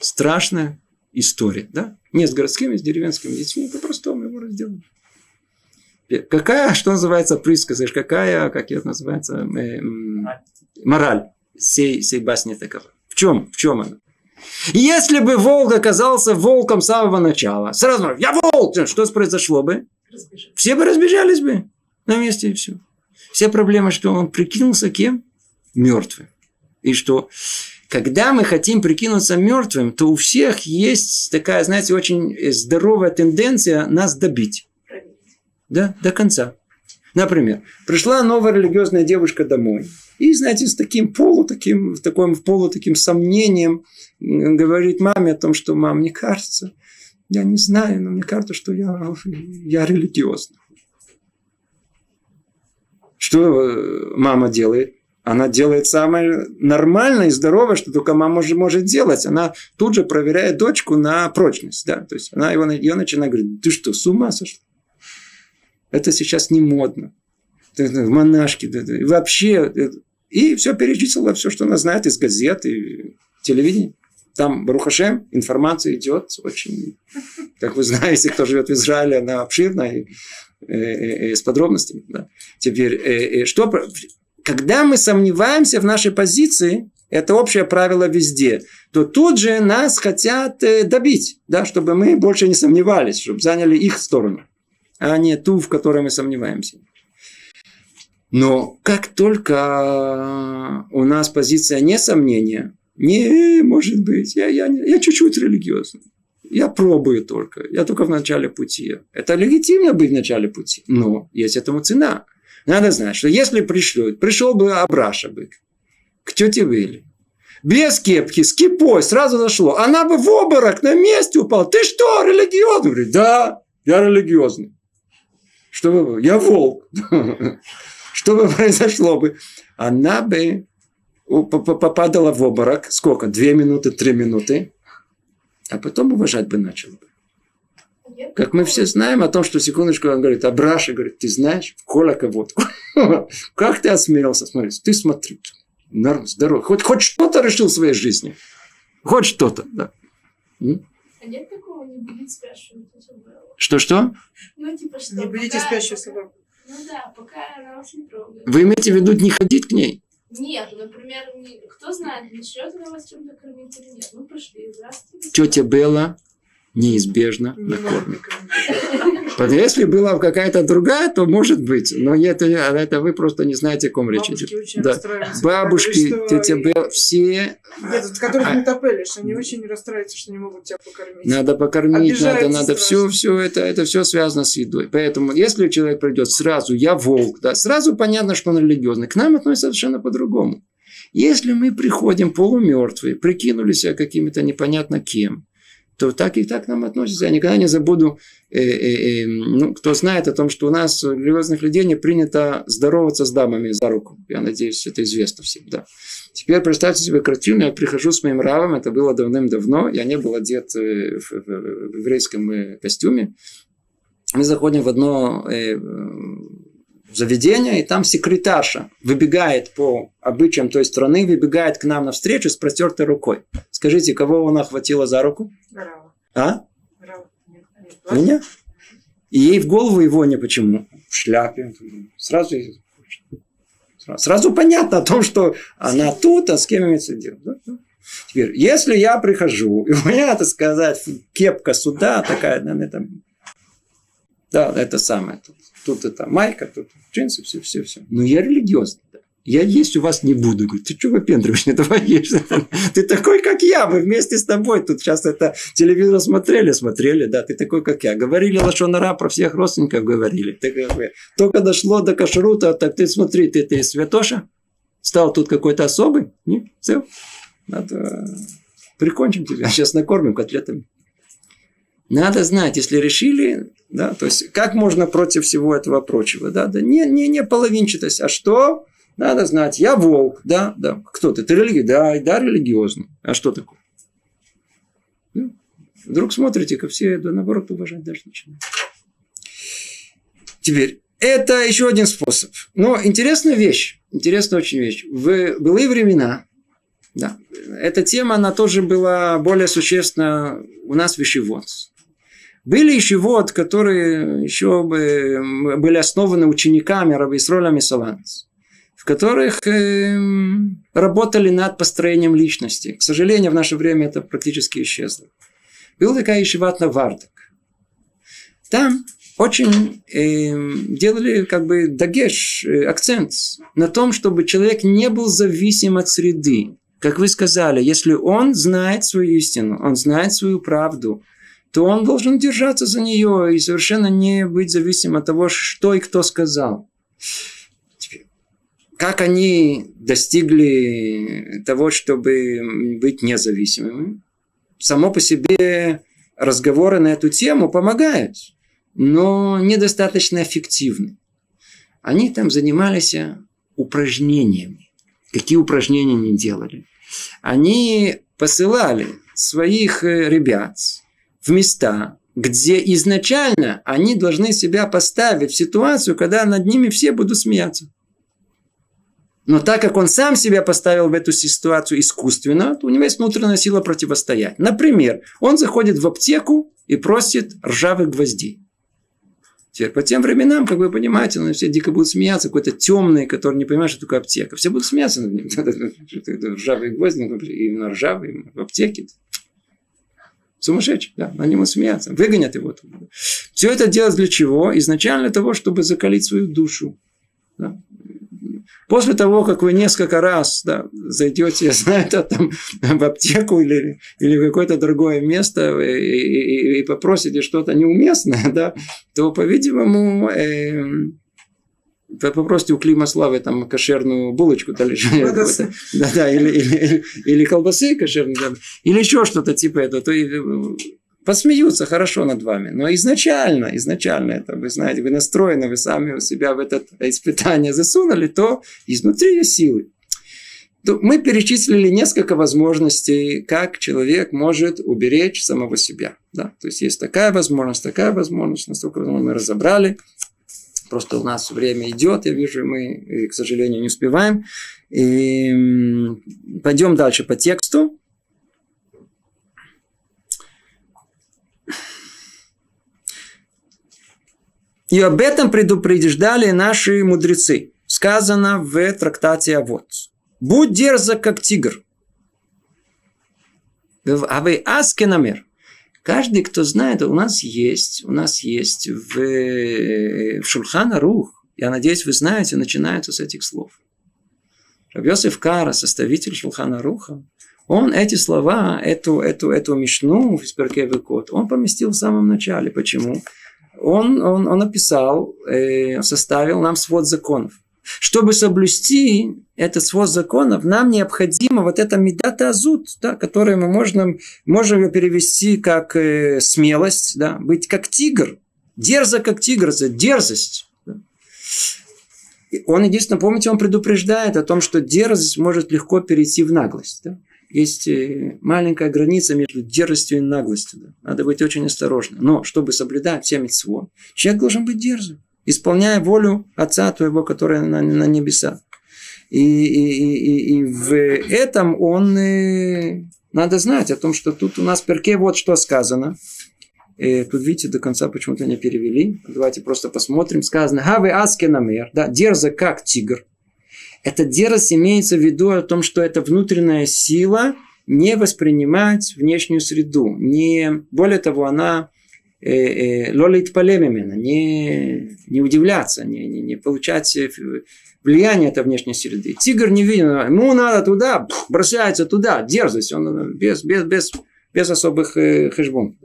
Страшная история, да? Не с городскими, с деревенскими детьми, по-простому его разделали. Какая, что называется, присказка, какая, как это называется, э, мораль сей, сей басни такова? В чем? В чем она? Если бы волк оказался волком с самого начала, сразу, я волк, что произошло бы? Разбежали. Все бы разбежались бы на месте и все. Вся проблема, что он прикинулся кем? Мертвым. И что когда мы хотим прикинуться мертвым, то у всех есть такая, знаете, очень здоровая тенденция нас добить. Да, до конца. Например, пришла новая религиозная девушка домой. И, знаете, с таким полу, таким, в таком полу, таким сомнением говорит маме о том, что мам, мне кажется, я не знаю, но мне кажется, что я, я религиозна. Что э, мама делает? Она делает самое нормальное и здоровое, что только мама может, может делать. Она тут же проверяет дочку на прочность. Да? То есть она его, ее начинает говорить, ты что, с ума сошла? Это сейчас не модно. Монашки. И вообще. Э, и все перечислила, все, что она знает из газет и телевидения. Там, Барухашем, информация идет очень, как вы знаете, кто живет в Израиле, она обширная и, и, и, и с подробностями. Да. Теперь, и, и, что, когда мы сомневаемся в нашей позиции, это общее правило везде, то тут же нас хотят э, добить, да, чтобы мы больше не сомневались, чтобы заняли их сторону, а не ту, в которой мы сомневаемся. Но как только у нас позиция не сомнения, не, может быть, я, я, я чуть-чуть религиозный. Я пробую только. Я только в начале пути. Это легитимно быть в начале пути. Но есть этому цена. Надо знать, что если пришлют, пришел бы Абраша бы к тете Вилли, без кепки, с кипой, сразу зашло. Она бы в обморок на месте упала. Ты что, религиозный? Говорит, да, я религиозный. Что бы Я волк. Что бы произошло бы? Она бы попадала в обморок, сколько? Две минуты, три минуты, а потом уважать бы начала бы. Как мы все знаем о том, что секундочку, он говорит, Абраша, говорит, ты знаешь, кола кого-то. Как ты осмелился? Смотри, ты смотри, норм, здоров. Хоть, хоть что-то решил в своей жизни. Хоть что-то, да. А нет такого, не будите спрашивать Что-что? Ну, типа, что Не будете спящую собаку. Ну да, пока она вас не трогает. Вы имеете в виду не ходить к ней? Нет, например, кто знает, начнет она вас чем-то кормить или нет. Ну, пошли, здравствуйте. Тетя Белла неизбежно накормит. Если была какая-то другая, то может быть. Но это, это вы просто не знаете, о ком речь идет. Да. Бабушки, что... тетя Белла, все... Нет, которых а... не топелишь, они очень расстраиваются, что не могут тебя покормить. Надо покормить, надо, надо. Все, все это, это все связано с едой. Поэтому, если человек придет сразу, я волк, да, сразу понятно, что он религиозный. К нам относится совершенно по-другому. Если мы приходим полумертвые, прикинули себя какими-то непонятно кем, то так и так к нам относятся. Я никогда не забуду, э, э, э, ну, кто знает о том, что у нас у религиозных людей не принято здороваться с дамами за руку. Я надеюсь, это известно всем, да. Теперь представьте себе картину, я прихожу с моим равом, это было давным-давно, я не был одет э, в, в, в еврейском э, костюме. Мы заходим в одно э, заведение, и там секретарша выбегает по обычаям той страны, выбегает к нам навстречу с простертой рукой. Скажите, кого она хватила за руку? А? Меня? И ей в голову его не почему. В шляпе. Сразу, сразу понятно о том, что она тут, а с кем имеется дело. Теперь, если я прихожу, и у меня, так сказать, кепка сюда, такая, наверное, там, да, это самое. Тут, тут это майка, тут джинсы, все, все, все. Но я религиозный. Да. Я есть у вас не буду. Говорю, ты что выпендриваешь? Не есть. Ты такой, как я. Мы вместе с тобой тут сейчас это телевизор смотрели, смотрели. Да, ты такой, как я. Говорили лошонара про всех родственников говорили. Ты, как бы, только дошло до кашрута, так ты смотри, ты, ты святоша? Стал тут какой-то особый? Не, все. Надо... Прикончим тебя. Сейчас накормим котлетами. Надо знать, если решили, да, то есть как можно против всего этого прочего, да, да не, не, не половинчатость, а что? Надо знать, я волк, да, да. Кто ты? Ты религиозный? Да, да, религиозный. А что такое? Ну, вдруг смотрите, как все, да, наоборот, уважать даже начинают. Теперь, это еще один способ. Но интересная вещь, интересная очень вещь. В былые времена, да, эта тема, она тоже была более существенна у нас в Ишивот. Были Ишивот, которые еще были основаны учениками Раби Исроля Мисаланс в которых э, работали над построением личности. К сожалению, в наше время это практически исчезло. Была такая ишиват на Вардак. Там очень э, делали как бы дагеш, э, акцент на том, чтобы человек не был зависим от среды. Как вы сказали, если он знает свою истину, он знает свою правду, то он должен держаться за нее и совершенно не быть зависим от того, что и кто сказал. Как они достигли того, чтобы быть независимыми? Само по себе разговоры на эту тему помогают, но недостаточно эффективны. Они там занимались упражнениями. Какие упражнения они делали? Они посылали своих э, ребят в места, где изначально они должны себя поставить в ситуацию, когда над ними все будут смеяться. Но так как он сам себя поставил в эту ситуацию искусственно, то у него есть внутренняя сила противостоять. Например, он заходит в аптеку и просит ржавых гвоздей. Теперь по тем временам, как вы понимаете, ну, все дико будут смеяться, какой-то темный, который не понимает, что такое аптека. Все будут смеяться над ним. Ржавые гвозди, ну, именно ржавые в аптеке. Сумасшедший, да, на него смеяться. Выгонят его. Все это делать для чего? Изначально для того, чтобы закалить свою душу. Да? После того, как вы несколько раз да, зайдете, я знаю, это, там, в аптеку или, или в какое-то другое место и, и, и попросите что-то неуместное, да, то, по-видимому, э, попросите у Клима Славы там кошерную булочку, да, да, или, или, или, колбасы кошерные, или еще что-то типа этого, то посмеются хорошо над вами. Но изначально, изначально это, вы знаете, вы настроены, вы сами себя в это испытание засунули, то изнутри есть силы. Мы перечислили несколько возможностей, как человек может уберечь самого себя. Да? То есть есть такая возможность, такая возможность, настолько мы разобрали. Просто у нас время идет, я вижу, мы, к сожалению, не успеваем. И пойдем дальше по тексту. И об этом предупреждали наши мудрецы. Сказано в трактате Авод. Будь дерзок, как тигр. А вы аскенамер. Каждый, кто знает, у нас есть, у нас есть в, в Шульхана Рух, я надеюсь, вы знаете, начинается с этих слов. Рабьосиф Кара, составитель Шульхана Руха, он эти слова, эту, эту, эту мишну из Перкевикот, он поместил в самом начале. Почему? он, он, он написал, э, составил нам свод законов. Чтобы соблюсти этот свод законов, нам необходимо вот это медата азут, да, которое мы можем, можем ее перевести как э, смелость, да, быть как тигр, дерзо как тигр, дерзость. Да. Он единственное, помните, он предупреждает о том, что дерзость может легко перейти в наглость. Да есть э, маленькая граница между дерзостью и наглостью. Да. Надо быть очень осторожным. Но чтобы соблюдать все митцвот, человек должен быть дерзым, исполняя волю Отца твоего, который на, на небесах. И, и, и, и в этом он э, надо знать о том, что тут у нас в перке вот что сказано. И э, тут, видите, до конца почему-то не перевели. Давайте просто посмотрим. Сказано, хавы аскенамер, да, дерза как тигр. Эта дерзость имеется в виду о том, что это внутренняя сила не воспринимать внешнюю среду. Не, более того, она э, лолит полемимена, не, не удивляться, не, не, не получать э, влияние этой внешней среды. Тигр не виден, ему надо туда, бросается туда, дерзость, он без, без, без, без особых э, хэшбон.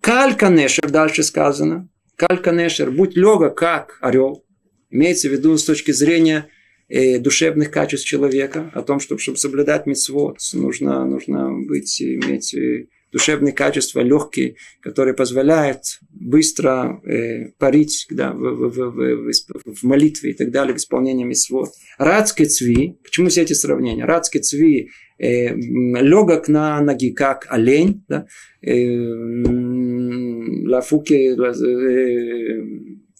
Кальканешер, дальше сказано, кальканешер, будь лега, как орел. Имеется в виду с точки зрения э, душевных качеств человека, о том, чтобы, чтобы соблюдать митцвот, нужно, нужно быть, иметь э, душевные качества легкие, которые позволяют быстро э, парить да, в, в, в, в, в молитве и так далее, в исполнении митцвот. Радский цви, почему все эти сравнения? Радский цви э, легок на ноги, как олень, да? э, лафуки, э,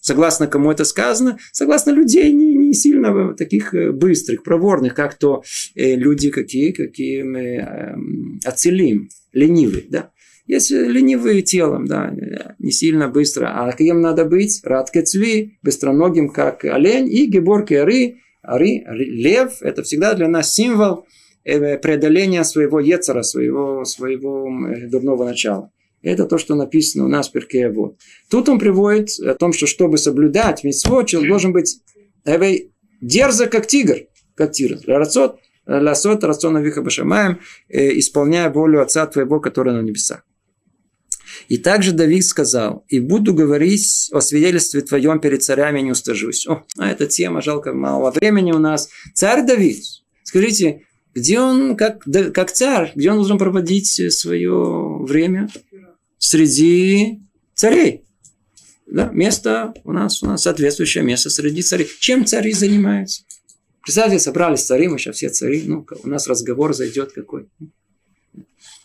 согласно кому это сказано, согласно людей не, не сильно таких э, быстрых, проворных, как то э, люди какие, какие мы э, оцелим, ленивые, да. Есть ленивые телом, да, не сильно быстро. А кем надо быть? Радке цви, быстроногим, как олень, и геборки ары, ары, лев, это всегда для нас символ преодоления своего ецера, своего, своего дурного начала. Это то, что написано у нас в Перке вот. Тут он приводит о том, что чтобы соблюдать митцвот, человек должен быть дерзо, как тигр, как тигр. Рацот, ласот, рацон авиха башамаем, э, исполняя волю Отца твоего, который на небесах. И также Давид сказал, и буду говорить о свидетельстве твоем перед царями, не устажусь. О, а эта тема, жалко, мало времени у нас. Царь Давид, скажите, где он, как, как царь, где он должен проводить свое время? среди царей. Да, место у нас, у нас соответствующее место среди царей. Чем цари занимаются? Представьте, собрались цари, мы сейчас все цари, ну, у нас разговор зайдет какой.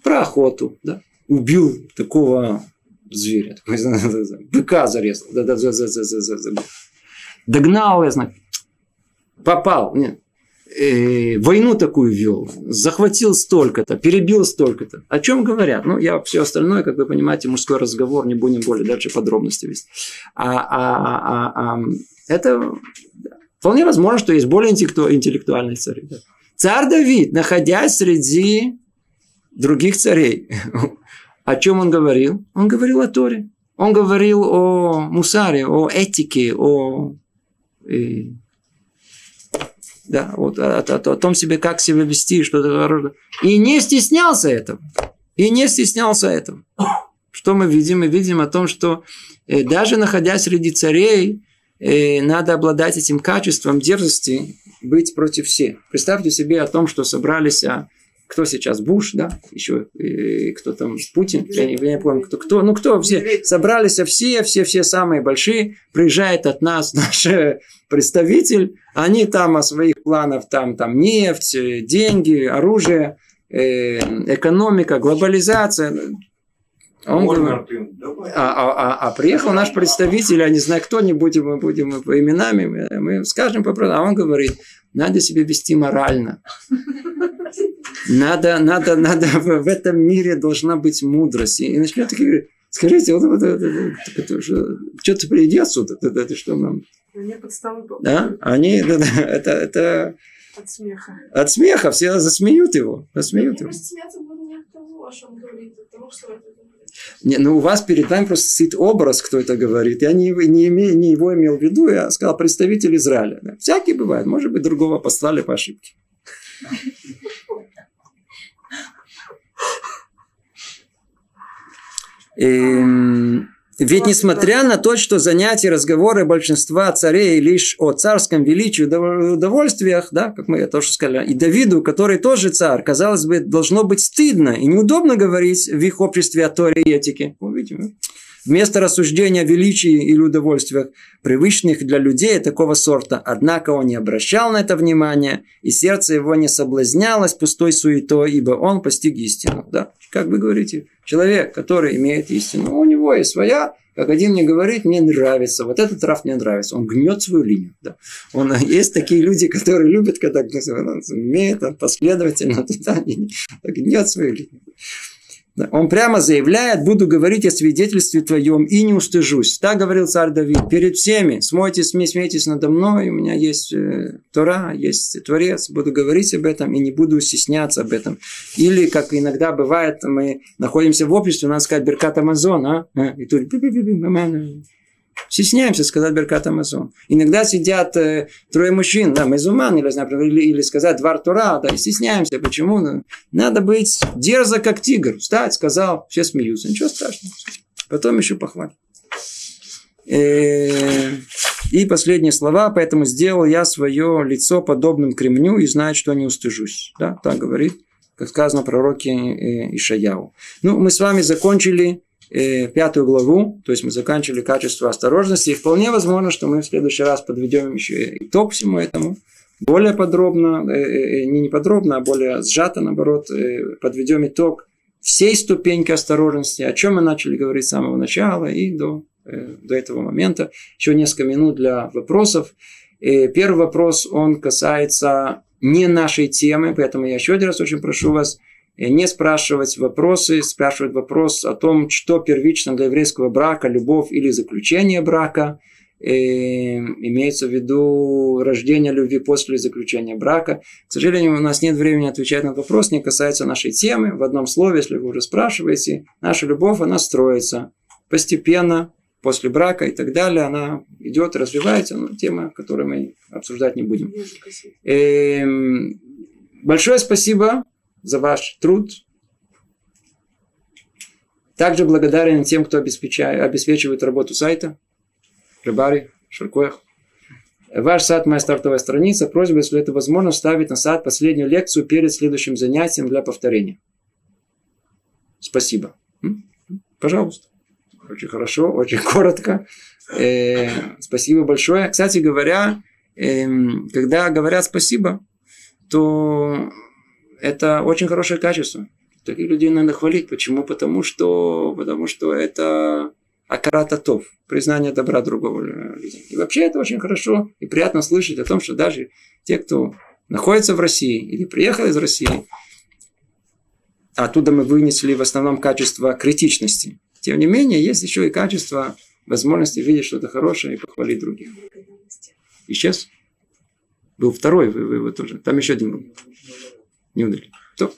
Про охоту, да. Убил такого зверя, быка зарезал, да, да, да, да, да. догнал, я знаю, попал, нет, э, войну такую вел, захватил столько-то, перебил столько-то. О чем говорят? Ну, я все остальное, как вы понимаете, мужской разговор, не будем более дальше подробности вести. А, а, а, а, это вполне возможно, что есть более интеллектуальные цари. Да. Царь Давид, находясь среди других царей, о чем он говорил? Он говорил о Торе. Он говорил о мусаре, о этике, о э, да, вот о, о, о том себе, как себя вести, что-то И не стеснялся этого. И не стеснялся этого. Что мы видим? Мы видим о том, что э, даже находясь среди царей, э, надо обладать этим качеством дерзости, быть против всех. Представьте себе о том, что собрались а, кто сейчас Буш, да, еще и кто там Путин, я не, я не помню, кто, кто, ну кто, все собрались, все, все, все самые большие, приезжает от нас наш э, представитель, они там о своих планах, там, там нефть, э, деньги, оружие, э, экономика, глобализация. Он говорит, а, а, а, а приехал наш представитель, я не знаю, кто, не будем, мы будем по именами, мы, скажем по а он говорит, надо себя вести морально. Надо, надо, надо, в этом мире должна быть мудрость. И начнет говорить, скажите, вот, вот, вот, вот это, что-то приди отсюда, это, это что нам? Они под столы Да, они, да, да, это, это... От смеха. От смеха, все засмеют его, засмеют его. смеяться буду не от того, о чем говорит, от того, что не, ну у вас перед вами просто стоит образ, кто это говорит. Я не, не, имею, не его имел в виду, я сказал представитель Израиля. Да. Всякие бывают, может быть, другого послали по ошибке. Эм, ведь несмотря на то, что занятия, разговоры большинства царей лишь о царском величии, удовольствиях, да, как мы тоже сказали, и Давиду, который тоже царь, казалось бы, должно быть стыдно и неудобно говорить в их обществе о Торе и этике. Вы видите, Вместо рассуждения о величии или удовольствиях, привычных для людей такого сорта, однако он не обращал на это внимания, и сердце его не соблазнялось пустой суетой, ибо он постиг истину. Да? Как вы говорите, человек, который имеет истину, у него есть своя, как один мне говорит, мне нравится, вот этот трав мне нравится, он гнет свою линию. Да. Он, есть такие люди, которые любят, когда он умеет последовательно туда, гнет свою линию. Он прямо заявляет, буду говорить о свидетельстве твоем и не устыжусь. Так говорил царь Давид. Перед всеми смойтесь, смейтесь надо мной. У меня есть э, Тора, есть Творец. Буду говорить об этом и не буду стесняться об этом. Или, как иногда бывает, мы находимся в обществе, у нас сказать Беркат Амазон, а? И тут Стесняемся сказать Беркат Амазон. Иногда сидят э, трое мужчин, да, мезуман, или, или, или сказать Двар Тура, да, и стесняемся. Почему? Ну, надо быть дерзо, как тигр. Встать, сказал, все смеются. Ничего страшного. Потом еще похвалят. Э, и последние слова, поэтому сделал я свое лицо подобным кремню и знаю, что не устыжусь. Да, так говорит, как сказано пророке э, Ишаяу. Ну, мы с вами закончили пятую главу, то есть мы заканчивали качество осторожности, и вполне возможно, что мы в следующий раз подведем еще итог всему этому, более подробно, э, э, э не не подробно, а более сжато, наоборот, э, подведем итог всей ступеньки осторожности, о чем мы начали говорить с самого начала и до, э, до этого момента. Еще несколько минут для вопросов. Первый вопрос, он касается не нашей темы, поэтому я еще один раз очень прошу вас э, не спрашивать вопросы, спрашивать вопрос о том, что первично для еврейского брака, любовь или заключение брака. И имеется в виду рождение любви после заключения брака. К сожалению, у нас нет времени отвечать на этот вопрос, не касается нашей темы. В одном слове, если вы уже спрашиваете, наша любовь, она строится постепенно, после брака и так далее, она идет, развивается, но тема, которую мы обсуждать не будем. Эм, большое спасибо за ваш труд. Также благодарен тем, кто обеспечивает, работу сайта. Рыбари, Шаркоях. Ваш сайт – моя стартовая страница. Просьба, если это возможно, вставить на сайт последнюю лекцию перед следующим занятием для повторения. Спасибо. Пожалуйста. Очень хорошо, очень коротко. Э, спасибо большое. Кстати говоря, э, когда говорят спасибо, то это очень хорошее качество. Таких людей надо хвалить. Почему? Потому что, потому что это акарататов, признание добра другого людей. И вообще это очень хорошо и приятно слышать о том, что даже те, кто находится в России или приехал из России, оттуда мы вынесли в основном качество критичности. Тем не менее, есть еще и качество возможности видеть что-то хорошее и похвалить других. Исчез? Был второй вывод тоже. Там еще один был. Не удалили. То.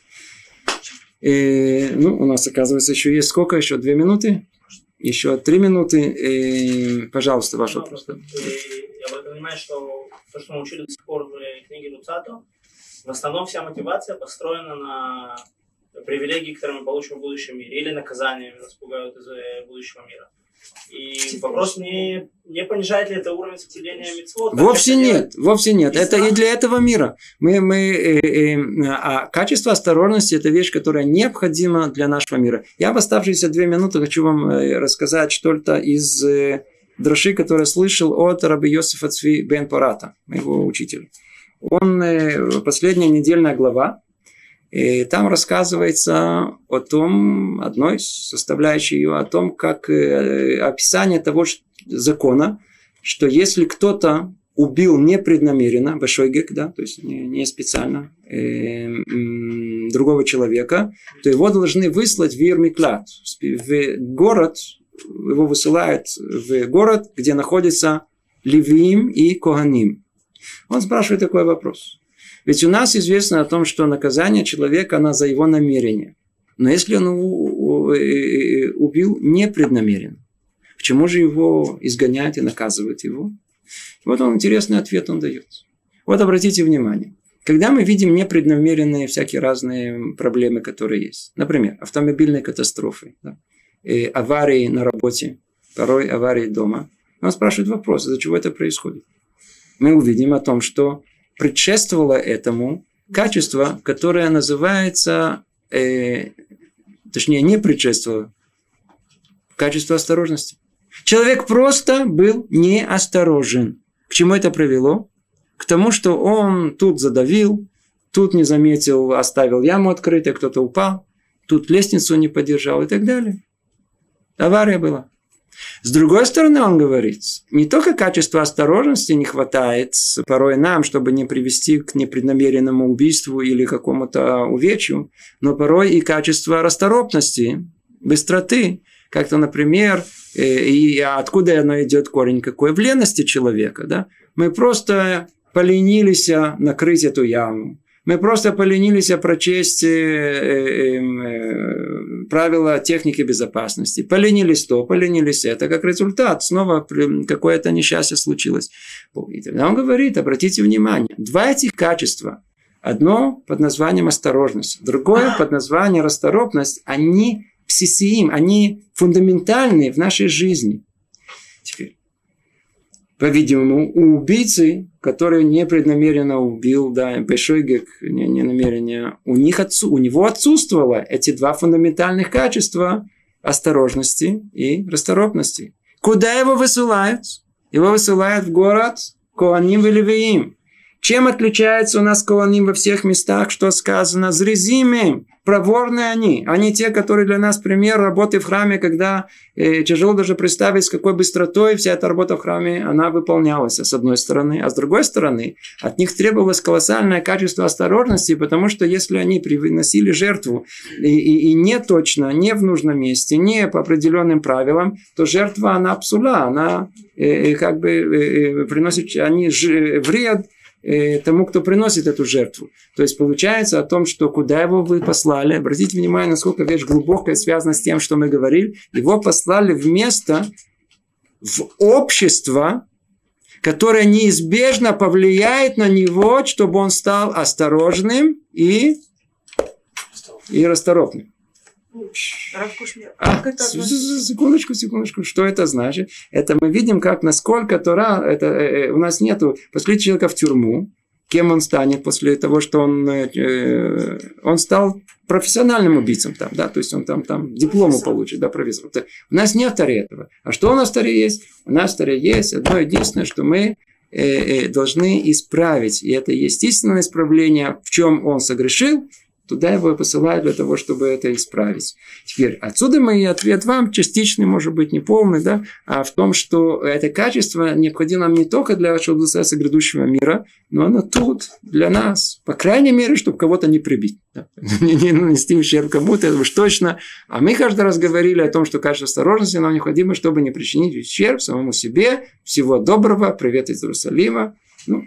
И, ну, у нас, оказывается, еще есть сколько? Еще две минуты? Еще три минуты. И, пожалуйста, ваш вопрос. Я понимаю, что то, что мы учили до сих пор в книге Луцато, в основном вся мотивация построена на привилегии, которые мы получим в будущем мире, или наказания нас пугают из э, будущего мира. И вопрос не, не понижает ли это уровень соблюдения митцвот? Вовсе нет, вовсе нет. И это и для этого мира. Мы, мы, э, э, а качество осторожности – это вещь, которая необходима для нашего мира. Я в оставшиеся две минуты хочу вам э, рассказать что-то из э, дроши, который слышал от раби Йосифа Цви Бен Парата, моего учителя. Он, э, последняя недельная глава, и там рассказывается о том, одной составляющей ее, о том, как э, описание того закона, что если кто-то убил непреднамеренно, большой гек, да, то есть не, не специально, э, э, другого человека, то его должны выслать в Ирмиклад, в город, его высылают в город, где находится Левиим и Коганим. Он спрашивает такой вопрос. Ведь у нас известно о том, что наказание человека, оно за его намерение. Но если он убил непреднамеренно, почему же его изгонять и наказывать его? Вот он интересный ответ он дает. Вот обратите внимание. Когда мы видим непреднамеренные всякие разные проблемы, которые есть. Например, автомобильные катастрофы, да, аварии на работе, порой аварии дома. Он спрашивает вопрос, из-за чего это происходит. Мы увидим о том, что предшествовало этому качество, которое называется, э, точнее, не предшествовало, качество осторожности. Человек просто был неосторожен. К чему это привело? К тому, что он тут задавил, тут не заметил, оставил яму открытой, кто-то упал, тут лестницу не поддержал и так далее. Авария была. С другой стороны, он говорит, не только качества осторожности не хватает порой нам, чтобы не привести к непреднамеренному убийству или какому-то увечью, но порой и качество расторопности, быстроты. Как-то, например, э, и откуда оно идет корень какой? В лености человека. Да? Мы просто поленились накрыть эту яму. Мы просто поленились прочесть э, э, э, правила техники безопасности. Поленились то, поленились это. Как результат, снова какое-то несчастье случилось. И тогда он говорит, обратите внимание, два этих качества. Одно под названием осторожность, другое под названием расторопность. Они псисиим, они фундаментальные в нашей жизни. Теперь, по-видимому, у убийцы, который непреднамеренно убил, да, большой гек, не, не намерение, у, них отсу, у него отсутствовало эти два фундаментальных качества осторожности и расторопности. Куда его высылают? Его высылают в город Коаним и Левиим. Чем отличается у нас Коаним во всех местах, что сказано? Зрезимым. Проворные они. Они те, которые для нас пример работы в храме, когда э, тяжело даже представить, с какой быстротой вся эта работа в храме, она выполнялась, с одной стороны. А с другой стороны, от них требовалось колоссальное качество осторожности, потому что если они приносили жертву и, и, и не точно, не в нужном месте, не по определенным правилам, то жертва, она псула, она э, как бы э, приносит они ж, вред Э, тому, кто приносит эту жертву. То есть получается о том, что куда его вы послали, обратите внимание, насколько вещь глубокая связана с тем, что мы говорили, его послали в место, в общество, которое неизбежно повлияет на него, чтобы он стал осторожным и, и расторопным. А, секундочку, секундочку. Что это значит? Это мы видим, как насколько Тора, это, э, э, у нас нету, после человека в тюрьму, кем он станет после того, что он, э, он стал профессиональным убийцем там, да, то есть он там, там диплому получит, да, профессор. У нас нет Торе этого. А что у нас в Торе есть? У нас в Торе есть одно единственное, что мы э, э, должны исправить. И это естественное исправление, в чем он согрешил, Туда его посылают для того, чтобы это исправить. Теперь отсюда мой ответ вам частичный, может быть, не полный, да, а в том, что это качество необходимо нам не только для вашего благословения грядущего мира, но оно тут для нас. По крайней мере, чтобы кого-то не прибить. Да. не, не нанести ущерб кому-то, это уж точно. А мы каждый раз говорили о том, что качество осторожности нам необходимо, чтобы не причинить ущерб самому себе. Всего доброго. Привет из Иерусалима. Ну,